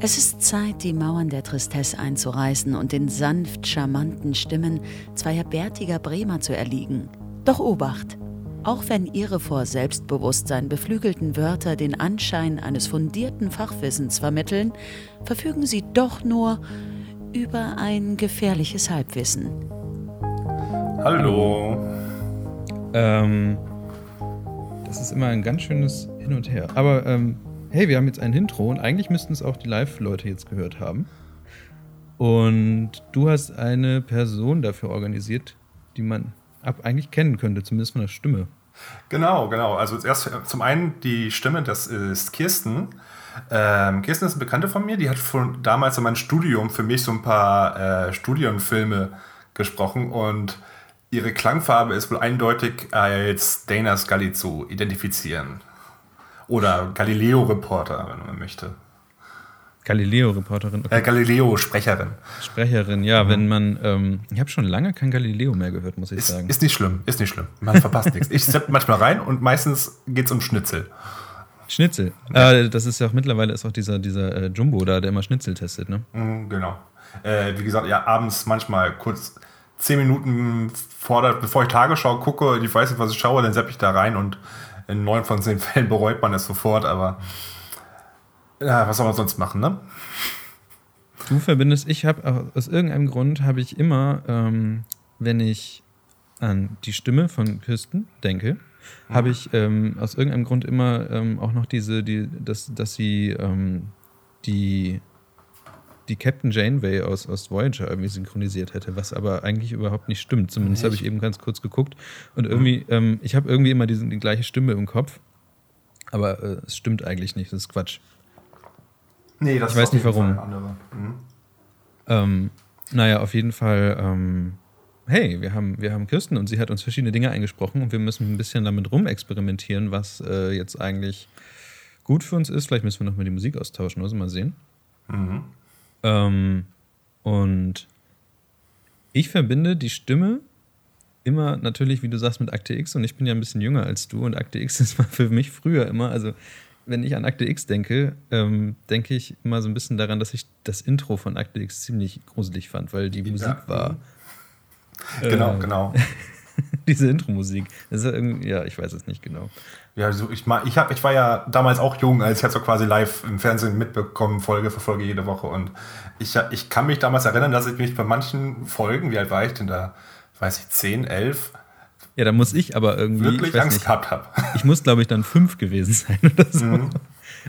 Es ist Zeit, die Mauern der Tristesse einzureißen und den sanft charmanten Stimmen zweier bärtiger Bremer zu erliegen. Doch Obacht! Auch wenn ihre vor Selbstbewusstsein beflügelten Wörter den Anschein eines fundierten Fachwissens vermitteln, verfügen sie doch nur über ein gefährliches Halbwissen. Hallo. Ähm, das ist immer ein ganz schönes Hin und Her. Aber ähm, hey, wir haben jetzt ein Intro und eigentlich müssten es auch die Live-Leute jetzt gehört haben. Und du hast eine Person dafür organisiert, die man ab eigentlich kennen könnte, zumindest von der Stimme. Genau, genau. Also erst zum einen die Stimme, das ist Kirsten. Ähm, Kirsten ist eine Bekannte von mir, die hat von damals in meinem Studium für mich so ein paar äh, Studienfilme gesprochen und ihre Klangfarbe ist wohl eindeutig als Dana Scully zu identifizieren. Oder Galileo-Reporter, wenn man möchte. Galileo-Reporterin. Okay. Äh, Galileo-Sprecherin. Sprecherin, ja, mhm. wenn man. Ähm, ich habe schon lange kein Galileo mehr gehört, muss ich ist, sagen. Ist nicht schlimm, ist nicht schlimm. Man verpasst nichts. Ich sepp manchmal rein und meistens geht es um Schnitzel. Schnitzel. Ja. Äh, das ist ja auch mittlerweile ist auch dieser, dieser äh, Jumbo da, der immer Schnitzel testet, ne? Mhm, genau. Äh, wie gesagt, ja, abends manchmal kurz zehn Minuten vor der, bevor ich Tagesschau gucke, ich weiß nicht, was ich schaue, dann sepp ich da rein und in neun von zehn Fällen bereut man es sofort, aber ja, was soll man sonst machen, ne? Du verbindest, ich habe aus irgendeinem Grund habe ich immer, ähm, wenn ich an die Stimme von Kirsten denke, habe ich ähm, aus irgendeinem Grund immer ähm, auch noch diese, die, dass, dass sie ähm, die die Captain Janeway aus, aus Voyager irgendwie synchronisiert hätte, was aber eigentlich überhaupt nicht stimmt. Zumindest habe ich eben ganz kurz geguckt. Und irgendwie, ähm, ich habe irgendwie immer diesen, die gleiche Stimme im Kopf. Aber äh, es stimmt eigentlich nicht, das ist Quatsch. Nee, das ich weiß nicht warum. Mhm. Ähm, naja, auf jeden Fall, ähm, hey, wir haben, wir haben Kirsten und sie hat uns verschiedene Dinge eingesprochen und wir müssen ein bisschen damit rumexperimentieren, was äh, jetzt eigentlich gut für uns ist. Vielleicht müssen wir nochmal die Musik austauschen, muss mal sehen. Mhm. Ähm, und ich verbinde die Stimme immer natürlich, wie du sagst, mit Akte X und ich bin ja ein bisschen jünger als du und Akte X ist für mich früher immer, also wenn ich an Akte X denke, ähm, denke ich immer so ein bisschen daran, dass ich das Intro von Akte X ziemlich gruselig fand, weil die ja. Musik war. Genau, äh, genau. diese Intro-Musik. Das ist ja, ja, ich weiß es nicht genau. Ja, also ich, ich, hab, ich war ja damals auch jung, als ich habe so quasi live im Fernsehen mitbekommen, Folge für Folge jede Woche. Und ich, ich kann mich damals erinnern, dass ich mich bei manchen Folgen, wie alt war ich denn da? Weiß ich, 10, 11? Ja, da muss ich aber irgendwie. Wirklich Angst nicht, gehabt habe. Ich muss, glaube ich, dann fünf gewesen sein oder so. Mhm.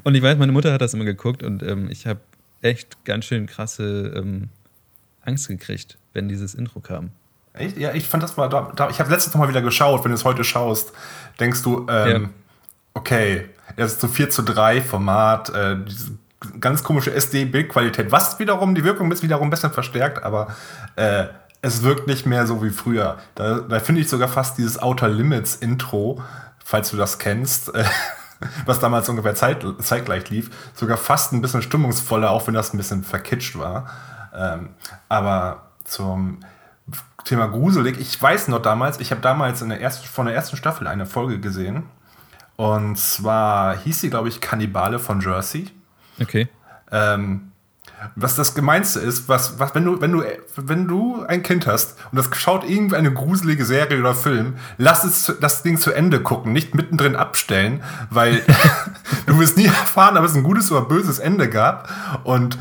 Und ich weiß, meine Mutter hat das immer geguckt und ähm, ich habe echt ganz schön krasse ähm, Angst gekriegt, wenn dieses Intro kam. Echt? Ja, ich fand das mal. Da, da, ich habe letztens noch mal wieder geschaut, wenn du es heute schaust, denkst du, ähm, ja. okay, das ist so 4 zu 3 Format, äh, diese ganz komische SD-Bildqualität, was wiederum die Wirkung ist wiederum ein bisschen verstärkt, aber äh, es wirkt nicht mehr so wie früher. Da, da finde ich sogar fast dieses Outer Limits Intro, falls du das kennst, äh, was damals ungefähr zeit, zeitgleich lief, sogar fast ein bisschen stimmungsvoller, auch wenn das ein bisschen verkitscht war. Ähm, aber zum Thema gruselig. Ich weiß noch damals, ich habe damals in der ersten, von der ersten Staffel eine Folge gesehen. Und zwar hieß sie, glaube ich, Kannibale von Jersey. Okay. Ähm, was das Gemeinste ist, was, was, wenn du, wenn du, wenn du ein Kind hast und das schaut irgendwie eine gruselige Serie oder Film, lass es das Ding zu Ende gucken, nicht mittendrin abstellen, weil du wirst nie erfahren, ob es ein gutes oder böses Ende gab. Und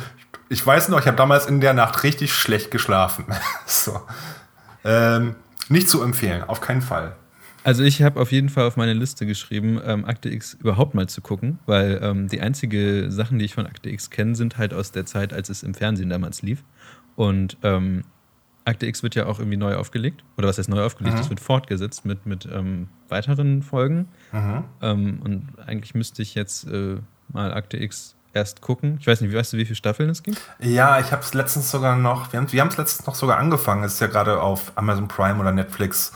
ich weiß noch, ich habe damals in der Nacht richtig schlecht geschlafen. so. Ähm, nicht zu empfehlen, auf keinen Fall. Also ich habe auf jeden Fall auf meine Liste geschrieben, ähm, Akte X überhaupt mal zu gucken, weil ähm, die einzige Sachen, die ich von Akte X kenne, sind halt aus der Zeit, als es im Fernsehen damals lief. Und ähm, Akte X wird ja auch irgendwie neu aufgelegt. Oder was heißt neu aufgelegt? Es mhm. wird fortgesetzt mit, mit ähm, weiteren Folgen. Mhm. Ähm, und eigentlich müsste ich jetzt äh, mal Akte X erst gucken. Ich weiß nicht, weißt du, wie viele Staffeln es gibt? Ja, ich habe es letztens sogar noch, wir haben es letztens noch sogar angefangen. Es ist ja gerade auf Amazon Prime oder Netflix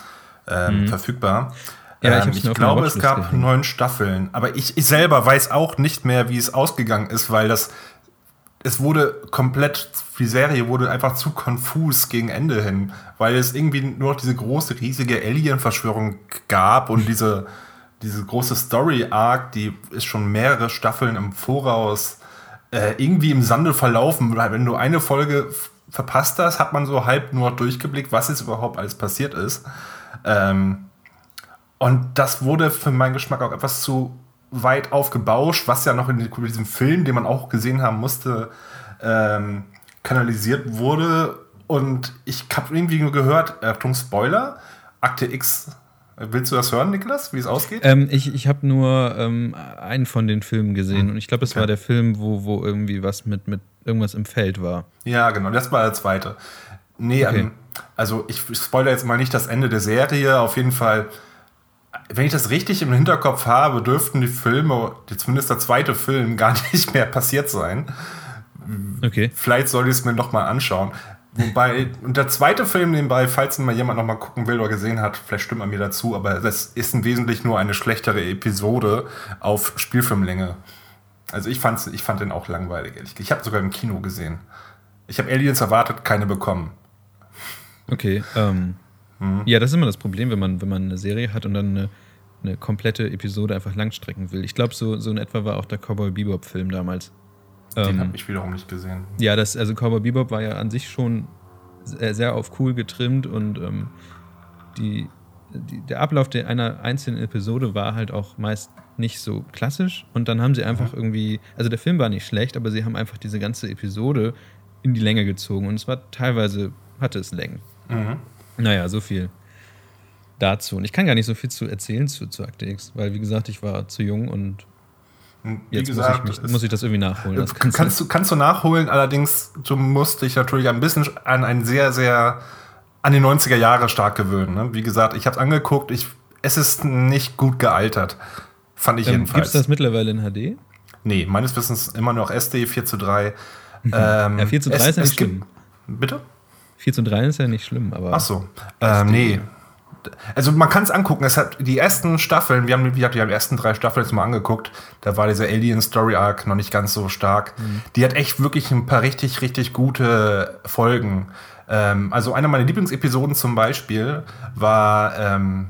ähm, mhm. verfügbar. Ja, ich, ähm, ich glaube, es gab gesehen. neun Staffeln. Aber ich, ich selber weiß auch nicht mehr, wie es ausgegangen ist, weil das es wurde komplett, die Serie wurde einfach zu konfus gegen Ende hin, weil es irgendwie nur noch diese große, riesige Alien-Verschwörung gab und diese diese große Story-Arc, die ist schon mehrere Staffeln im Voraus äh, irgendwie im Sande verlaufen. Wenn du eine Folge verpasst hast, hat man so halb nur durchgeblickt, was jetzt überhaupt alles passiert ist. Ähm, und das wurde für meinen Geschmack auch etwas zu weit aufgebauscht, was ja noch in diesem Film, den man auch gesehen haben musste, ähm, kanalisiert wurde. Und ich habe irgendwie nur gehört, Achtung, Spoiler, Akte X. Willst du das hören, Niklas, wie es ausgeht? Ähm, ich ich habe nur ähm, einen von den Filmen gesehen mhm. und ich glaube, es okay. war der Film, wo, wo irgendwie was mit, mit irgendwas im Feld war. Ja, genau, das war der zweite. Nee, okay. ähm, also ich spoilere jetzt mal nicht das Ende der Serie. Auf jeden Fall, wenn ich das richtig im Hinterkopf habe, dürften die Filme, zumindest der zweite Film, gar nicht mehr passiert sein. Okay. Vielleicht soll ich es mir noch mal anschauen. Wobei, und der zweite Film nebenbei, falls ihn mal jemand noch mal gucken will oder gesehen hat, vielleicht stimmt man mir dazu, aber das ist im Wesentlichen nur eine schlechtere Episode auf Spielfilmlänge. Also ich, fand's, ich fand den auch langweilig, ehrlich Ich habe sogar im Kino gesehen. Ich habe Aliens erwartet, keine bekommen. Okay, ähm, mhm. ja, das ist immer das Problem, wenn man, wenn man eine Serie hat und dann eine, eine komplette Episode einfach langstrecken will. Ich glaube, so, so in etwa war auch der Cowboy Bebop-Film damals. Den ähm, habe ich wiederum nicht gesehen. Ja, das, also Cowboy Bebop war ja an sich schon sehr, sehr auf cool getrimmt und ähm, die, die, der Ablauf der, einer einzelnen Episode war halt auch meist nicht so klassisch und dann haben sie einfach mhm. irgendwie, also der Film war nicht schlecht, aber sie haben einfach diese ganze Episode in die Länge gezogen und es war teilweise, hatte es Längen. Mhm. Naja, so viel dazu. Und ich kann gar nicht so viel zu erzählen zu, zu Akte X, weil wie gesagt, ich war zu jung und Jetzt gesagt, muss, ich mich, muss, ich das irgendwie nachholen. Das kannst, kannst, du, kannst du nachholen, allerdings du musst dich natürlich ein bisschen an ein sehr, sehr an die 90er Jahre stark gewöhnen. Ne? Wie gesagt, ich habe es angeguckt, ich, es ist nicht gut gealtert. Fand ich ähm, jedenfalls. Gibt es das mittlerweile in HD? Nee, meines Wissens immer noch SD 4 zu 3. Mhm. Ähm, ja, 4 zu 3 es, ist ja nicht schlimm. Bitte? 4 zu 3 ist ja nicht schlimm, aber. Ach so. Ähm, nee, also man kann es angucken. Es hat die ersten Staffeln, wir haben, wie gesagt, die ersten drei Staffeln jetzt mal angeguckt. Da war dieser Alien Story Arc noch nicht ganz so stark. Mhm. Die hat echt wirklich ein paar richtig, richtig gute Folgen. Ähm, also eine meiner Lieblingsepisoden zum Beispiel war, ähm,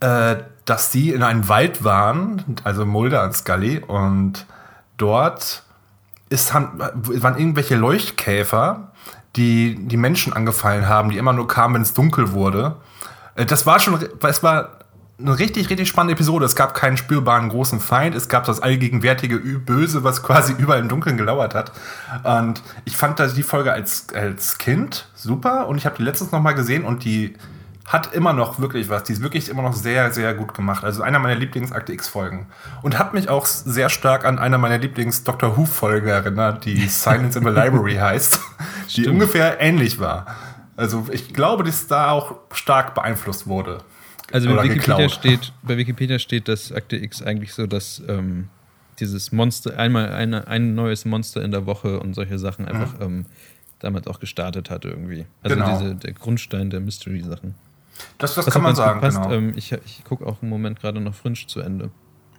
äh, dass die in einem Wald waren, also Mulder und Scully, und dort ist, waren irgendwelche Leuchtkäfer die die Menschen angefallen haben, die immer nur kamen, wenn es dunkel wurde. Äh, das war schon, es war eine richtig, richtig spannende Episode. Es gab keinen spürbaren großen Feind. Es gab das allgegenwärtige Böse, was quasi überall im Dunkeln gelauert hat. Und ich fand die Folge als, als Kind super. Und ich habe die letztens noch mal gesehen und die hat immer noch wirklich was. Die ist wirklich immer noch sehr, sehr gut gemacht. Also einer meiner Lieblings-Akte X-Folgen. Und hat mich auch sehr stark an einer meiner Lieblings-Doctor Who-Folgen erinnert, die Silence in the Library heißt, die Stimmt. ungefähr ähnlich war. Also ich glaube, dass da auch stark beeinflusst wurde. Also bei Wikipedia, steht, bei Wikipedia steht, dass Akte X eigentlich so, dass ähm, dieses Monster, einmal eine, ein neues Monster in der Woche und solche Sachen einfach mhm. ähm, damals auch gestartet hat irgendwie. Also genau. diese, der Grundstein der Mystery-Sachen. Das, das kann man sagen, genau. Ähm, ich ich gucke auch im Moment gerade noch Fringe zu Ende.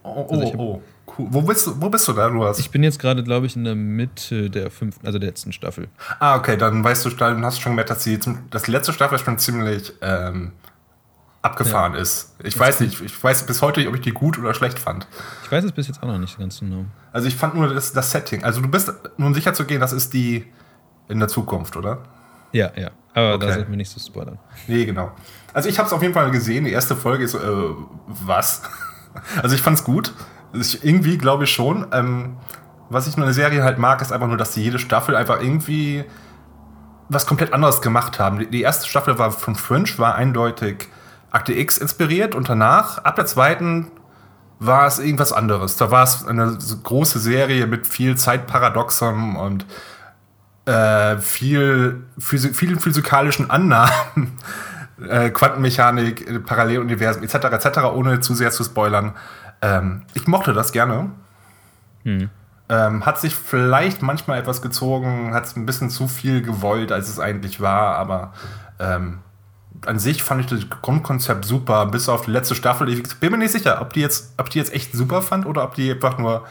Oh, oh, also hab, oh, cool. Wo bist, du, wo bist du da, Luas? Ich bin jetzt gerade, glaube ich, in der Mitte der fünften, also der letzten Staffel. Ah, okay, dann weißt du, dann hast du schon gemerkt, dass die, dass die letzte Staffel schon ziemlich ähm, abgefahren ja. ist. Ich das weiß nicht, ich weiß bis heute nicht, ob ich die gut oder schlecht fand. Ich weiß es bis jetzt auch noch nicht ganz genau. Also ich fand nur das, das Setting. Also du bist nun sicher zu gehen, das ist die in der Zukunft, oder? Ja, ja. Aber okay. da sollten wir nicht so spoilern. Nee, genau. Also ich habe es auf jeden Fall gesehen. Die erste Folge ist, äh, was? Also ich fand es gut. Ich, irgendwie glaube ich schon. Ähm, was ich nur in der Serie halt mag, ist einfach nur, dass sie jede Staffel einfach irgendwie was komplett anderes gemacht haben. Die, die erste Staffel war von Fringe, war eindeutig Akte X inspiriert und danach, ab der zweiten, war es irgendwas anderes. Da war es eine große Serie mit viel Zeitparadoxon und äh, viel, physik vielen physikalischen Annahmen, äh, Quantenmechanik, äh, Paralleluniversen etc. etc., ohne zu sehr zu spoilern. Ähm, ich mochte das gerne. Hm. Ähm, hat sich vielleicht manchmal etwas gezogen, hat es ein bisschen zu viel gewollt, als es eigentlich war, aber ähm, an sich fand ich das Grundkonzept super, bis auf die letzte Staffel. Ich bin mir nicht sicher, ob die jetzt, ob die jetzt echt super fand oder ob die einfach nur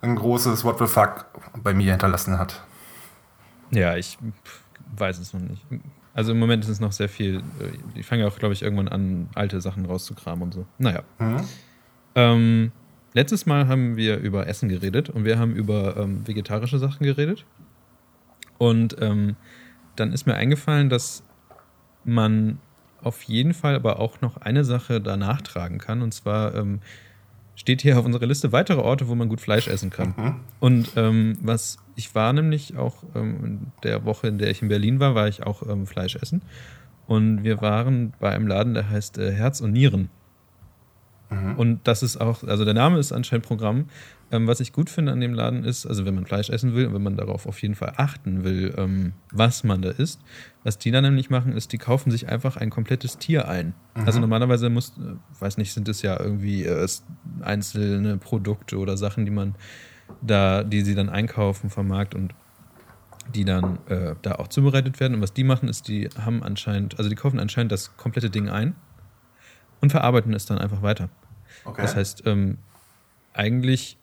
ein großes What the fuck bei mir hinterlassen hat. Ja, ich weiß es noch nicht. Also im Moment ist es noch sehr viel. Ich fange auch, glaube ich, irgendwann an, alte Sachen rauszukramen und so. Naja. Mhm. Ähm, letztes Mal haben wir über Essen geredet und wir haben über ähm, vegetarische Sachen geredet. Und ähm, dann ist mir eingefallen, dass man auf jeden Fall aber auch noch eine Sache da nachtragen kann. Und zwar ähm, steht hier auf unserer Liste weitere Orte, wo man gut Fleisch essen kann. Mhm. Und ähm, was ich war nämlich auch ähm, in der Woche, in der ich in Berlin war, war ich auch ähm, Fleisch essen. Und wir waren bei einem Laden, der heißt äh, Herz und Nieren. Mhm. Und das ist auch, also der Name ist anscheinend Programm. Ähm, was ich gut finde an dem Laden ist, also wenn man Fleisch essen will und wenn man darauf auf jeden Fall achten will, ähm, was man da isst, was die dann nämlich machen, ist, die kaufen sich einfach ein komplettes Tier ein. Mhm. Also normalerweise muss, äh, weiß nicht, sind es ja irgendwie äh, einzelne Produkte oder Sachen, die man da, die sie dann einkaufen vom Markt und die dann äh, da auch zubereitet werden. Und was die machen, ist, die haben anscheinend, also die kaufen anscheinend das komplette Ding ein und verarbeiten es dann einfach weiter. Okay. Das heißt, ähm, eigentlich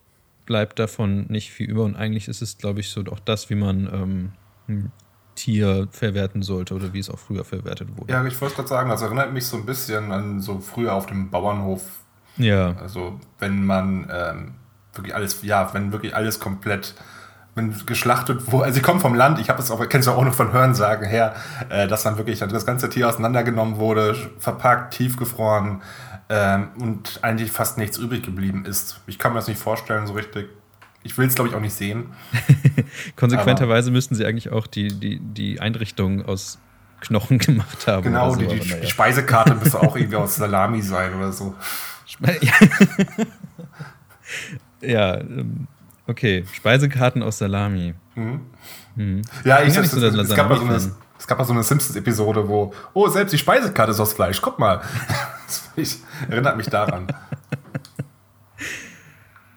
bleibt davon nicht viel über und eigentlich ist es, glaube ich, so auch das, wie man ähm, ein Tier verwerten sollte oder wie es auch früher verwertet wurde. Ja, ich wollte gerade sagen, das erinnert mich so ein bisschen an so früher auf dem Bauernhof. Ja. Also wenn man ähm, wirklich alles, ja, wenn wirklich alles komplett wenn geschlachtet wurde, also ich komme vom Land, ich habe es auch, kennst du auch noch von Hörensagen her, äh, dass dann wirklich das ganze Tier auseinandergenommen wurde, verpackt, tiefgefroren, ähm, und eigentlich fast nichts übrig geblieben ist. Ich kann mir das nicht vorstellen so richtig. Ich will es, glaube ich, auch nicht sehen. Konsequenterweise müssten sie eigentlich auch die, die, die Einrichtung aus Knochen gemacht haben. Genau, so, die, die, ja. die, Speisekarte müsste auch irgendwie aus Salami sein oder so. ja, ähm, okay. Speisekarten aus Salami. Mhm. Mhm. Ja, ich, ich so, das, es, gab mal so eine, es gab mal so eine Simpsons-Episode, wo, oh, selbst die Speisekarte ist aus Fleisch, guck mal. ich, erinnert mich daran.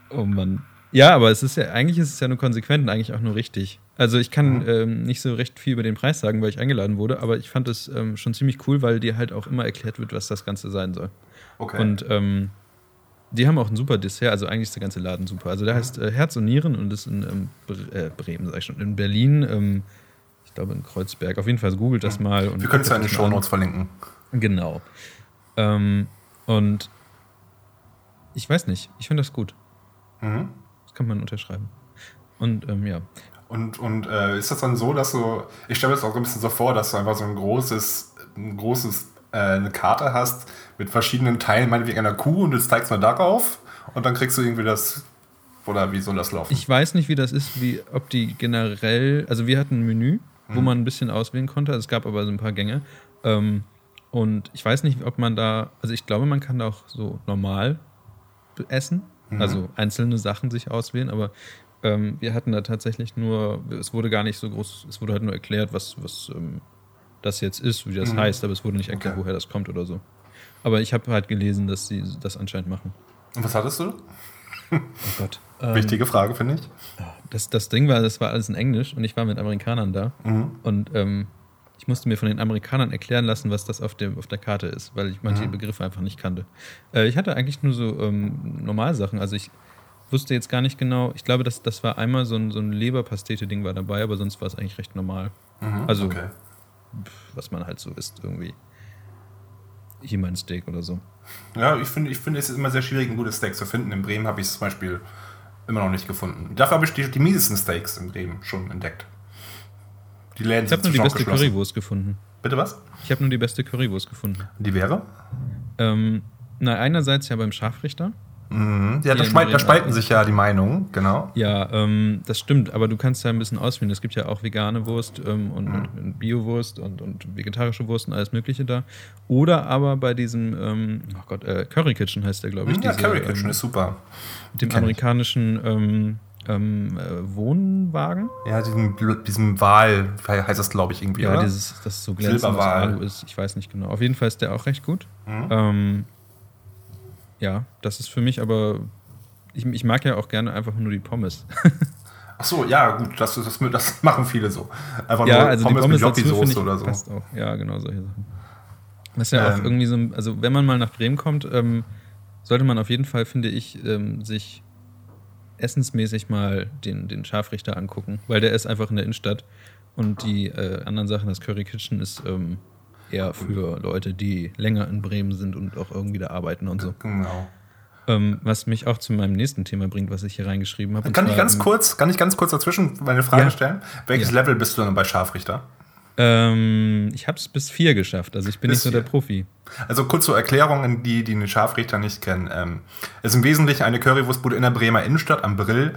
oh Mann. Ja, aber es ist ja, eigentlich ist es ja nur konsequent und eigentlich auch nur richtig. Also ich kann mhm. ähm, nicht so recht viel über den Preis sagen, weil ich eingeladen wurde, aber ich fand es ähm, schon ziemlich cool, weil dir halt auch immer erklärt wird, was das Ganze sein soll. Okay. Und ähm, die haben auch ein super Dessert, also eigentlich ist der ganze Laden super. Also der mhm. heißt äh, Herz und Nieren und ist in ähm, äh, Bremen, sag ich schon, in Berlin ähm, glaube in Kreuzberg. Auf jeden Fall googelt das mal. Wir können es ja in den Show Notes verlinken. Genau. Ähm, und ich weiß nicht, ich finde das gut. Mhm. Das kann man unterschreiben. Und ähm, ja. Und, und äh, ist das dann so, dass du, ich stelle mir das auch so ein bisschen so vor, dass du einfach so ein großes, ein großes, äh, eine Karte hast mit verschiedenen Teilen, meinetwegen einer Kuh und jetzt zeigst du mal darauf und dann kriegst du irgendwie das oder wie soll das laufen? Ich weiß nicht, wie das ist, wie ob die generell, also wir hatten ein Menü wo mhm. man ein bisschen auswählen konnte. Es gab aber so ein paar Gänge. Ähm, und ich weiß nicht, ob man da, also ich glaube, man kann da auch so normal essen, mhm. also einzelne Sachen sich auswählen, aber ähm, wir hatten da tatsächlich nur, es wurde gar nicht so groß, es wurde halt nur erklärt, was, was ähm, das jetzt ist, wie das mhm. heißt, aber es wurde nicht erklärt, okay. woher das kommt oder so. Aber ich habe halt gelesen, dass sie das anscheinend machen. Und was hattest du? Oh Gott. Wichtige ähm, Frage, finde ich. Das, das Ding war, das war alles in Englisch und ich war mit Amerikanern da. Mhm. Und ähm, ich musste mir von den Amerikanern erklären lassen, was das auf, dem, auf der Karte ist, weil ich manche mhm. Begriffe einfach nicht kannte. Äh, ich hatte eigentlich nur so ähm, Normalsachen. Also ich wusste jetzt gar nicht genau. Ich glaube, das, das war einmal so ein, so ein Leberpastete-Ding war dabei, aber sonst war es eigentlich recht normal. Mhm. Also, okay. was man halt so isst, irgendwie. Hier mein Steak oder so. Ja, ich finde, ich finde, es ist immer sehr schwierig, ein gutes Steak zu finden. In Bremen habe ich es zum Beispiel immer noch nicht gefunden. Dafür habe ich die, die miesesten Steaks in Bremen schon entdeckt. Die Läden ich habe nur die beste Currywurst gefunden. Bitte was? Ich habe nur die beste Currywurst gefunden. Die wäre? Ähm, na, einerseits ja beim Scharfrichter. Mhm. Ja, da, spalt, da spalten sich ja die Meinungen, genau. Ja, ähm, das stimmt, aber du kannst ja ein bisschen auswählen. Es gibt ja auch vegane Wurst ähm, und, mhm. und Biowurst und, und, vegetarische Wurst und alles Mögliche da. Oder aber bei diesem, ähm, oh Gott, äh, Curry Kitchen heißt der, glaube ich. Ja, diese, Curry Kitchen ähm, ist super. Mit dem amerikanischen ähm, ähm, äh, Wohnwagen. Ja, diesem, diesem Wal heißt das, glaube ich, irgendwie, ja, oder? dieses, das so glänzend Alu ist. Ich weiß nicht genau. Auf jeden Fall ist der auch recht gut. Mhm ja, das ist für mich aber. Ich, ich mag ja auch gerne einfach nur die Pommes. Ach so, ja, gut, das, das, das machen viele so. Einfach ja, nur also Pommes, die Pommes mit Soße oder so. Passt auch. Ja, genau, solche Sachen. Das ist ja ähm, auch irgendwie so, also wenn man mal nach Bremen kommt, ähm, sollte man auf jeden Fall, finde ich, ähm, sich essensmäßig mal den, den Scharfrichter angucken, weil der ist einfach in der Innenstadt und die äh, anderen Sachen, das Curry Kitchen ist ähm, eher für Leute, die länger in Bremen sind und auch irgendwie da arbeiten und so. Genau. Ähm, was mich auch zu meinem nächsten Thema bringt, was ich hier reingeschrieben habe. Kann ich ganz kurz, kann ich ganz kurz dazwischen meine Frage ja. stellen? Welches ja. Level bist du denn bei Scharfrichter? Ähm, ich habe es bis vier geschafft, also ich bin bis nicht so der Profi. Also kurz zur Erklärung die, die den Scharfrichter nicht kennen. Ähm, es ist im Wesentlichen eine Currywurstbude in der Bremer Innenstadt am Brill.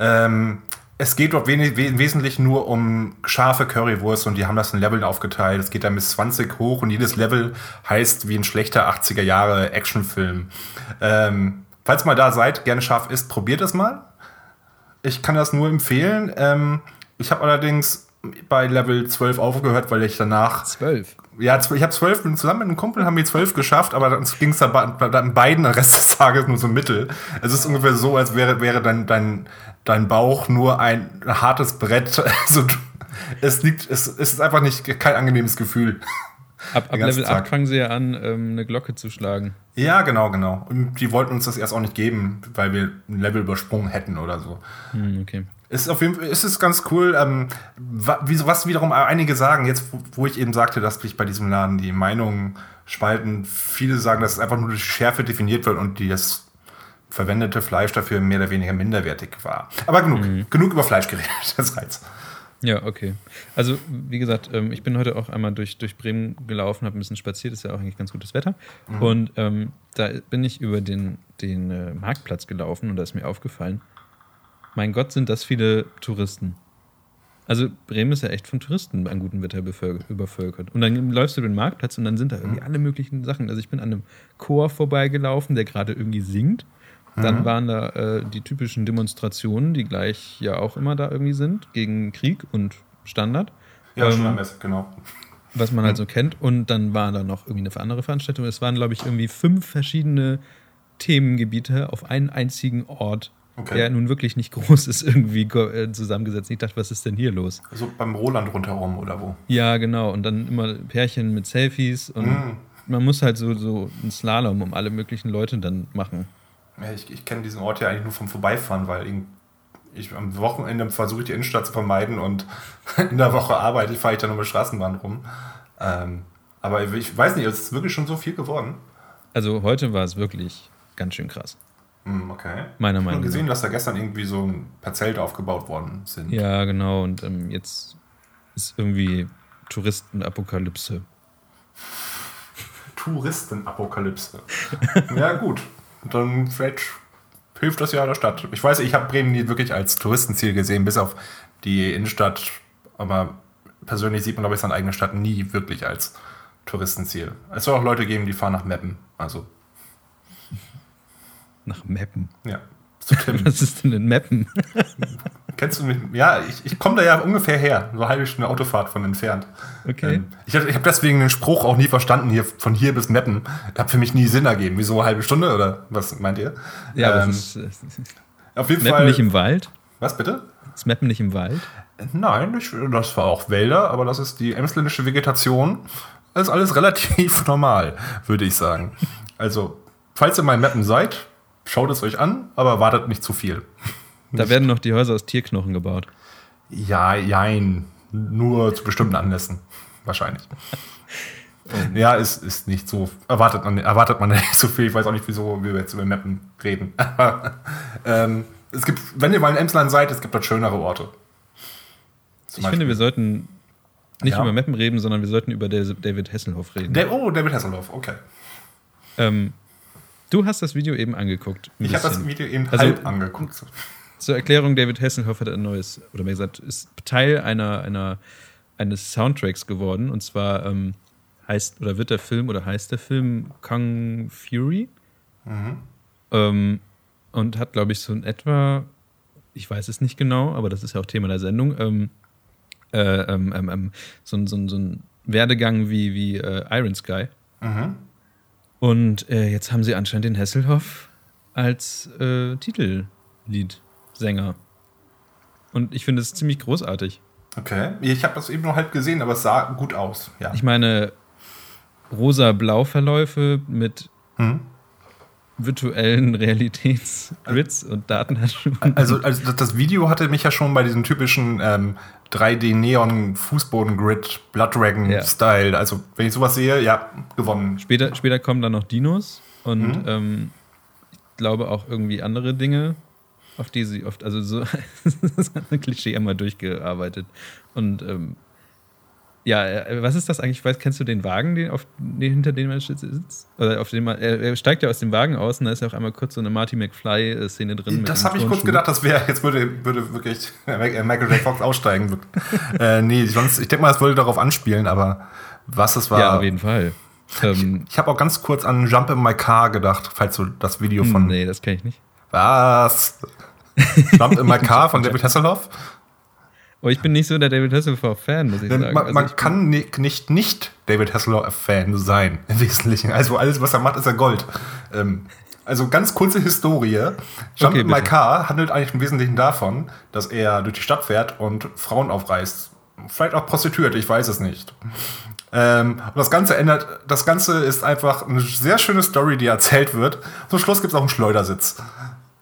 Ähm, es geht dort wenig, im Wesentlichen nur um scharfe Currywurst und die haben das in Leveln aufgeteilt. Es geht dann bis 20 hoch und jedes Level heißt wie ein schlechter 80er Jahre Actionfilm. Ähm, falls mal da seid, gerne scharf ist, probiert es mal. Ich kann das nur empfehlen. Ähm, ich habe allerdings bei Level 12 aufgehört, weil ich danach. 12? Ja, ich habe 12 zusammen mit einem Kumpel haben wir 12 geschafft, aber dann ging es dann, dann beiden den Rest des Tages nur so mittel. Es ist ungefähr so, als wäre, wäre dein, dein, dein Bauch nur ein hartes Brett. Also, es liegt, es, ist einfach nicht kein angenehmes Gefühl. Ab, ab Level Tag. 8 fangen sie ja an, ähm, eine Glocke zu schlagen. Ja, genau, genau. Und die wollten uns das erst auch nicht geben, weil wir ein Level übersprungen hätten oder so. Hm, okay. Ist auf jeden Fall, ist es ganz cool. Ähm, was wiederum einige sagen, jetzt wo ich eben sagte, dass sich bei diesem Laden die Meinungen spalten, viele sagen, dass es einfach nur durch Schärfe definiert wird und das verwendete Fleisch dafür mehr oder weniger minderwertig war. Aber genug, mhm. genug über Fleisch geredet, das reizt. Ja, okay. Also, wie gesagt, ähm, ich bin heute auch einmal durch, durch Bremen gelaufen, habe ein bisschen spaziert, ist ja auch eigentlich ganz gutes Wetter. Mhm. Und ähm, da bin ich über den, den äh, Marktplatz gelaufen und da ist mir aufgefallen, mein Gott, sind das viele Touristen. Also Bremen ist ja echt von Touristen an gutem Wetter übervölkert. Und dann läufst du den Marktplatz und dann sind da irgendwie mhm. alle möglichen Sachen. Also ich bin an einem Chor vorbeigelaufen, der gerade irgendwie singt. Dann mhm. waren da äh, die typischen Demonstrationen, die gleich ja auch immer da irgendwie sind, gegen Krieg und Standard. Ja, ähm, schon am Messe, genau. Was man halt so kennt. Und dann war da noch irgendwie eine andere Veranstaltung. Es waren, glaube ich, irgendwie fünf verschiedene Themengebiete auf einen einzigen Ort okay. der nun wirklich nicht groß ist, irgendwie äh, zusammengesetzt. Ich dachte, was ist denn hier los? Also beim Roland rundherum oder wo? Ja, genau. Und dann immer Pärchen mit Selfies und mm. man muss halt so, so einen Slalom um alle möglichen Leute dann machen. Ich, ich kenne diesen Ort ja eigentlich nur vom Vorbeifahren, weil ich am Wochenende versuche die Innenstadt zu vermeiden und in der Woche arbeite ich, fahre ich dann die Straßenbahn rum. Ähm, aber ich weiß nicht, es ist wirklich schon so viel geworden. Also heute war es wirklich ganz schön krass. Hm, okay. Meiner Meinung nach. Ich habe gesehen, dass da gestern irgendwie so ein paar Zelte aufgebaut worden sind. Ja, genau. Und ähm, jetzt ist irgendwie Touristenapokalypse. Touristenapokalypse. ja, gut. Dann vielleicht hilft das ja der Stadt. Ich weiß, ich habe Bremen nie wirklich als Touristenziel gesehen, bis auf die Innenstadt. Aber persönlich sieht man, glaube ich, seine eigene Stadt nie wirklich als Touristenziel. Es soll auch Leute geben, die fahren nach Meppen. Also nach Meppen. Ja. Was ist denn in Meppen? Kennst du mich? Ja, ich, ich komme da ja ungefähr her. So eine halbe Stunde Autofahrt von entfernt. Okay. Ähm, ich ich habe deswegen den Spruch auch nie verstanden, hier von hier bis Meppen. Hat für mich nie Sinn ergeben. Wieso eine halbe Stunde oder was meint ihr? Ja, ähm, ist, ist, auf jeden Meppen Fall. nicht im Wald? Was bitte? Ist Meppen nicht im Wald? Nein, ich, das war auch Wälder, aber das ist die emsländische Vegetation. Das ist alles relativ normal, würde ich sagen. Also, falls ihr mal in Meppen seid, Schaut es euch an, aber wartet nicht zu viel. Da werden noch die Häuser aus Tierknochen gebaut. Ja, jein. Nur zu bestimmten Anlässen. Wahrscheinlich. Ja, ist, ist nicht so. Erwartet man, erwartet man nicht so viel. Ich weiß auch nicht, wieso wir jetzt über Mappen reden. ähm, es gibt, wenn ihr mal in Emsland seid, es gibt dort schönere Orte. Zum ich Beispiel. finde, wir sollten nicht ja. über Mappen reden, sondern wir sollten über David Hesselhoff reden. Der, oh, David Hesselhoff, okay. Ähm, Du hast das Video eben angeguckt. Ich habe das Video eben also, halb angeguckt. Zur Erklärung, David Hasselhoff hat ein neues, oder mehr gesagt, ist Teil einer, einer, eines Soundtracks geworden. Und zwar ähm, heißt, oder wird der Film, oder heißt der Film Kong Fury. Mhm. Ähm, und hat, glaube ich, so in etwa, ich weiß es nicht genau, aber das ist ja auch Thema der Sendung, ähm, äh, ähm, ähm, ähm so, so, so ein Werdegang wie, wie äh, Iron Sky. Mhm. Und äh, jetzt haben sie anscheinend den Hesselhoff als äh, Titelliedsänger. Und ich finde es ziemlich großartig. Okay, ich habe das eben noch halb gesehen, aber es sah gut aus. Ja. Ich meine, rosa-blau-Verläufe mit hm? virtuellen Realitätsgrids und Datenhandschuhen. Also, also das Video hatte mich ja schon bei diesem typischen ähm, 3D-Neon-Fußboden-Grid, Blood Dragon-Style. Ja. Also, wenn ich sowas sehe, ja, gewonnen. Später, später kommen dann noch Dinos und mhm. ähm, ich glaube auch irgendwie andere Dinge, auf die sie oft, also so das ein Klischee immer durchgearbeitet. Und ähm, ja, äh, was ist das eigentlich? Weiß, kennst du den Wagen, den auf, den, hinter dem er sitzt? Oder auf dem er, er, steigt ja aus dem Wagen aus und da ist ja auch einmal kurz so eine Marty McFly-Szene drin. Das habe ich kurz gedacht, das wäre, jetzt würde, würde wirklich Michael J. Fox aussteigen. äh, nee, sonst, ich denke mal, es würde darauf anspielen, aber was es war. Ja, auf jeden Fall. Ähm, ich, ich habe auch ganz kurz an Jump in My Car gedacht, falls du das Video von. Nee, das kenne ich nicht. Was? Jump in My Car von David Hasselhoff? Aber oh, ich bin nicht so der David Hasselhoff-Fan, muss ich Denn sagen. Man, also man kann nicht, nicht, nicht David Hasselhoff-Fan sein, im Wesentlichen. Also alles, was er macht, ist er Gold. Ähm, also ganz kurze Historie. Jump okay, in My Car handelt eigentlich im Wesentlichen davon, dass er durch die Stadt fährt und Frauen aufreißt. Vielleicht auch Prostituierte, ich weiß es nicht. Ähm, und das Ganze ändert, das Ganze ist einfach eine sehr schöne Story, die erzählt wird. Zum Schluss gibt es auch einen Schleudersitz.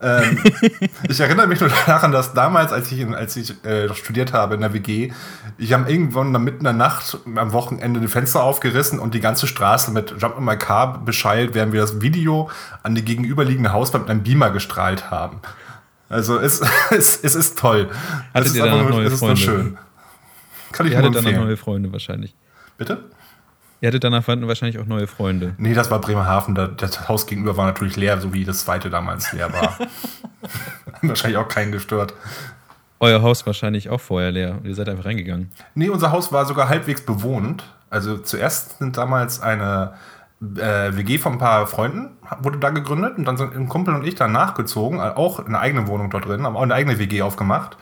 Ähm, ich erinnere mich nur daran, dass damals, als ich, als ich äh, studiert habe in der WG, ich habe irgendwann mitten in der Nacht am Wochenende ein Fenster aufgerissen und die ganze Straße mit Jump in My Car beschallt, während wir das Video an die gegenüberliegende Hauswand mit einem Beamer gestrahlt haben. Also es, es, es ist toll. Hattet es ist, ihr nur, neue es ist nur schön. Kann ich Ihr hattet dann neue Freunde wahrscheinlich. Bitte? Ihr hattet danach wahrscheinlich auch neue Freunde. Nee, das war Bremerhaven. Das Haus gegenüber war natürlich leer, so wie das zweite damals leer war. wahrscheinlich auch keinen gestört. Euer Haus wahrscheinlich auch vorher leer und ihr seid einfach reingegangen. Nee, unser Haus war sogar halbwegs bewohnt. Also zuerst sind damals eine äh, WG von ein paar Freunden wurde da gegründet und dann sind ein Kumpel und ich dann nachgezogen, auch eine eigene Wohnung dort drin, haben auch eine eigene WG aufgemacht.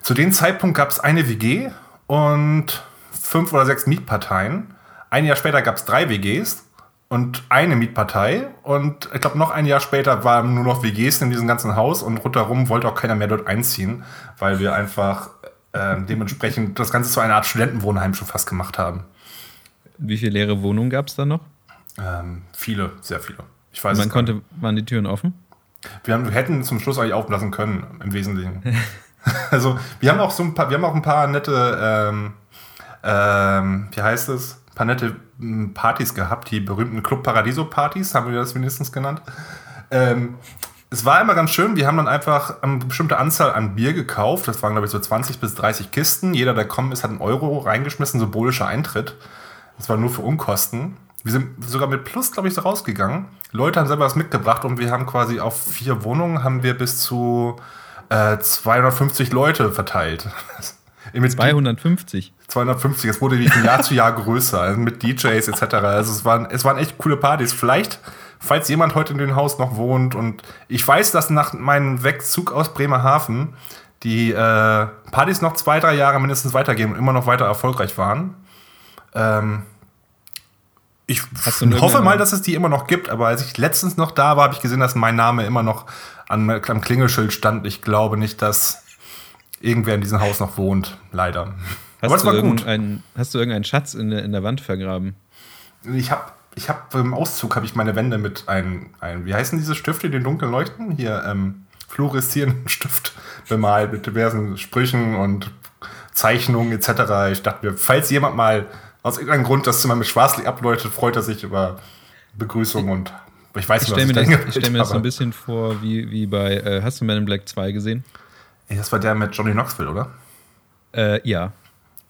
Zu dem Zeitpunkt gab es eine WG und fünf oder sechs Mietparteien. Ein Jahr später gab es drei WGs und eine Mietpartei. Und ich glaube, noch ein Jahr später waren nur noch WGs in diesem ganzen Haus und rundherum wollte auch keiner mehr dort einziehen, weil wir einfach äh, dementsprechend das Ganze zu einer Art Studentenwohnheim schon fast gemacht haben. Wie viele leere Wohnungen gab es da noch? Ähm, viele, sehr viele. Ich weiß man konnte, waren die Türen offen? Wir, haben, wir hätten zum Schluss eigentlich auflassen können, im Wesentlichen. also, wir haben auch so ein paar, wir haben auch ein paar nette ähm, ähm, wie heißt es, paar nette hm, Partys gehabt, die berühmten Club Paradiso Partys, haben wir das wenigstens genannt. Ähm, es war immer ganz schön, wir haben dann einfach eine bestimmte Anzahl an Bier gekauft. Das waren, glaube ich, so 20 bis 30 Kisten. Jeder, der kommen ist, hat einen Euro reingeschmissen, symbolischer Eintritt. Das war nur für Unkosten. Wir sind sogar mit Plus, glaube ich, so rausgegangen. Leute haben selber was mitgebracht und wir haben quasi auf vier Wohnungen haben wir bis zu äh, 250 Leute verteilt. Mit 250? 250. Es wurde von Jahr zu Jahr größer, also mit DJs etc. Also es waren, es waren echt coole Partys. Vielleicht, falls jemand heute in dem Haus noch wohnt und ich weiß, dass nach meinem Wegzug aus Bremerhaven die äh, Partys noch zwei, drei Jahre mindestens weitergehen und immer noch weiter erfolgreich waren. Ähm, ich hoffe mal, dass es die immer noch gibt, aber als ich letztens noch da war, habe ich gesehen, dass mein Name immer noch an, am Klingelschild stand. Ich glaube nicht, dass irgendwer in diesem Haus noch wohnt, leider. Hast, Aber es war gut. hast du irgendeinen Schatz in der, in der Wand vergraben? Ich habe ich hab, im Auszug habe ich meine Wände mit einem, ein, wie heißen diese Stifte, die den dunkel leuchten? Hier, ähm, fluoreszierenden Stift bemalt mit diversen Sprüchen und Zeichnungen etc. Ich dachte mir, falls jemand mal aus irgendeinem Grund das Zimmer mit Schwarzlicht ableuchtet, freut er sich über Begrüßung und ich weiß nicht, was ich, mir das, ich stelle mir das so ein bisschen vor, wie, wie bei, äh, hast du Man in Black 2 gesehen? Das war der mit Johnny Knoxville, oder? Äh, ja.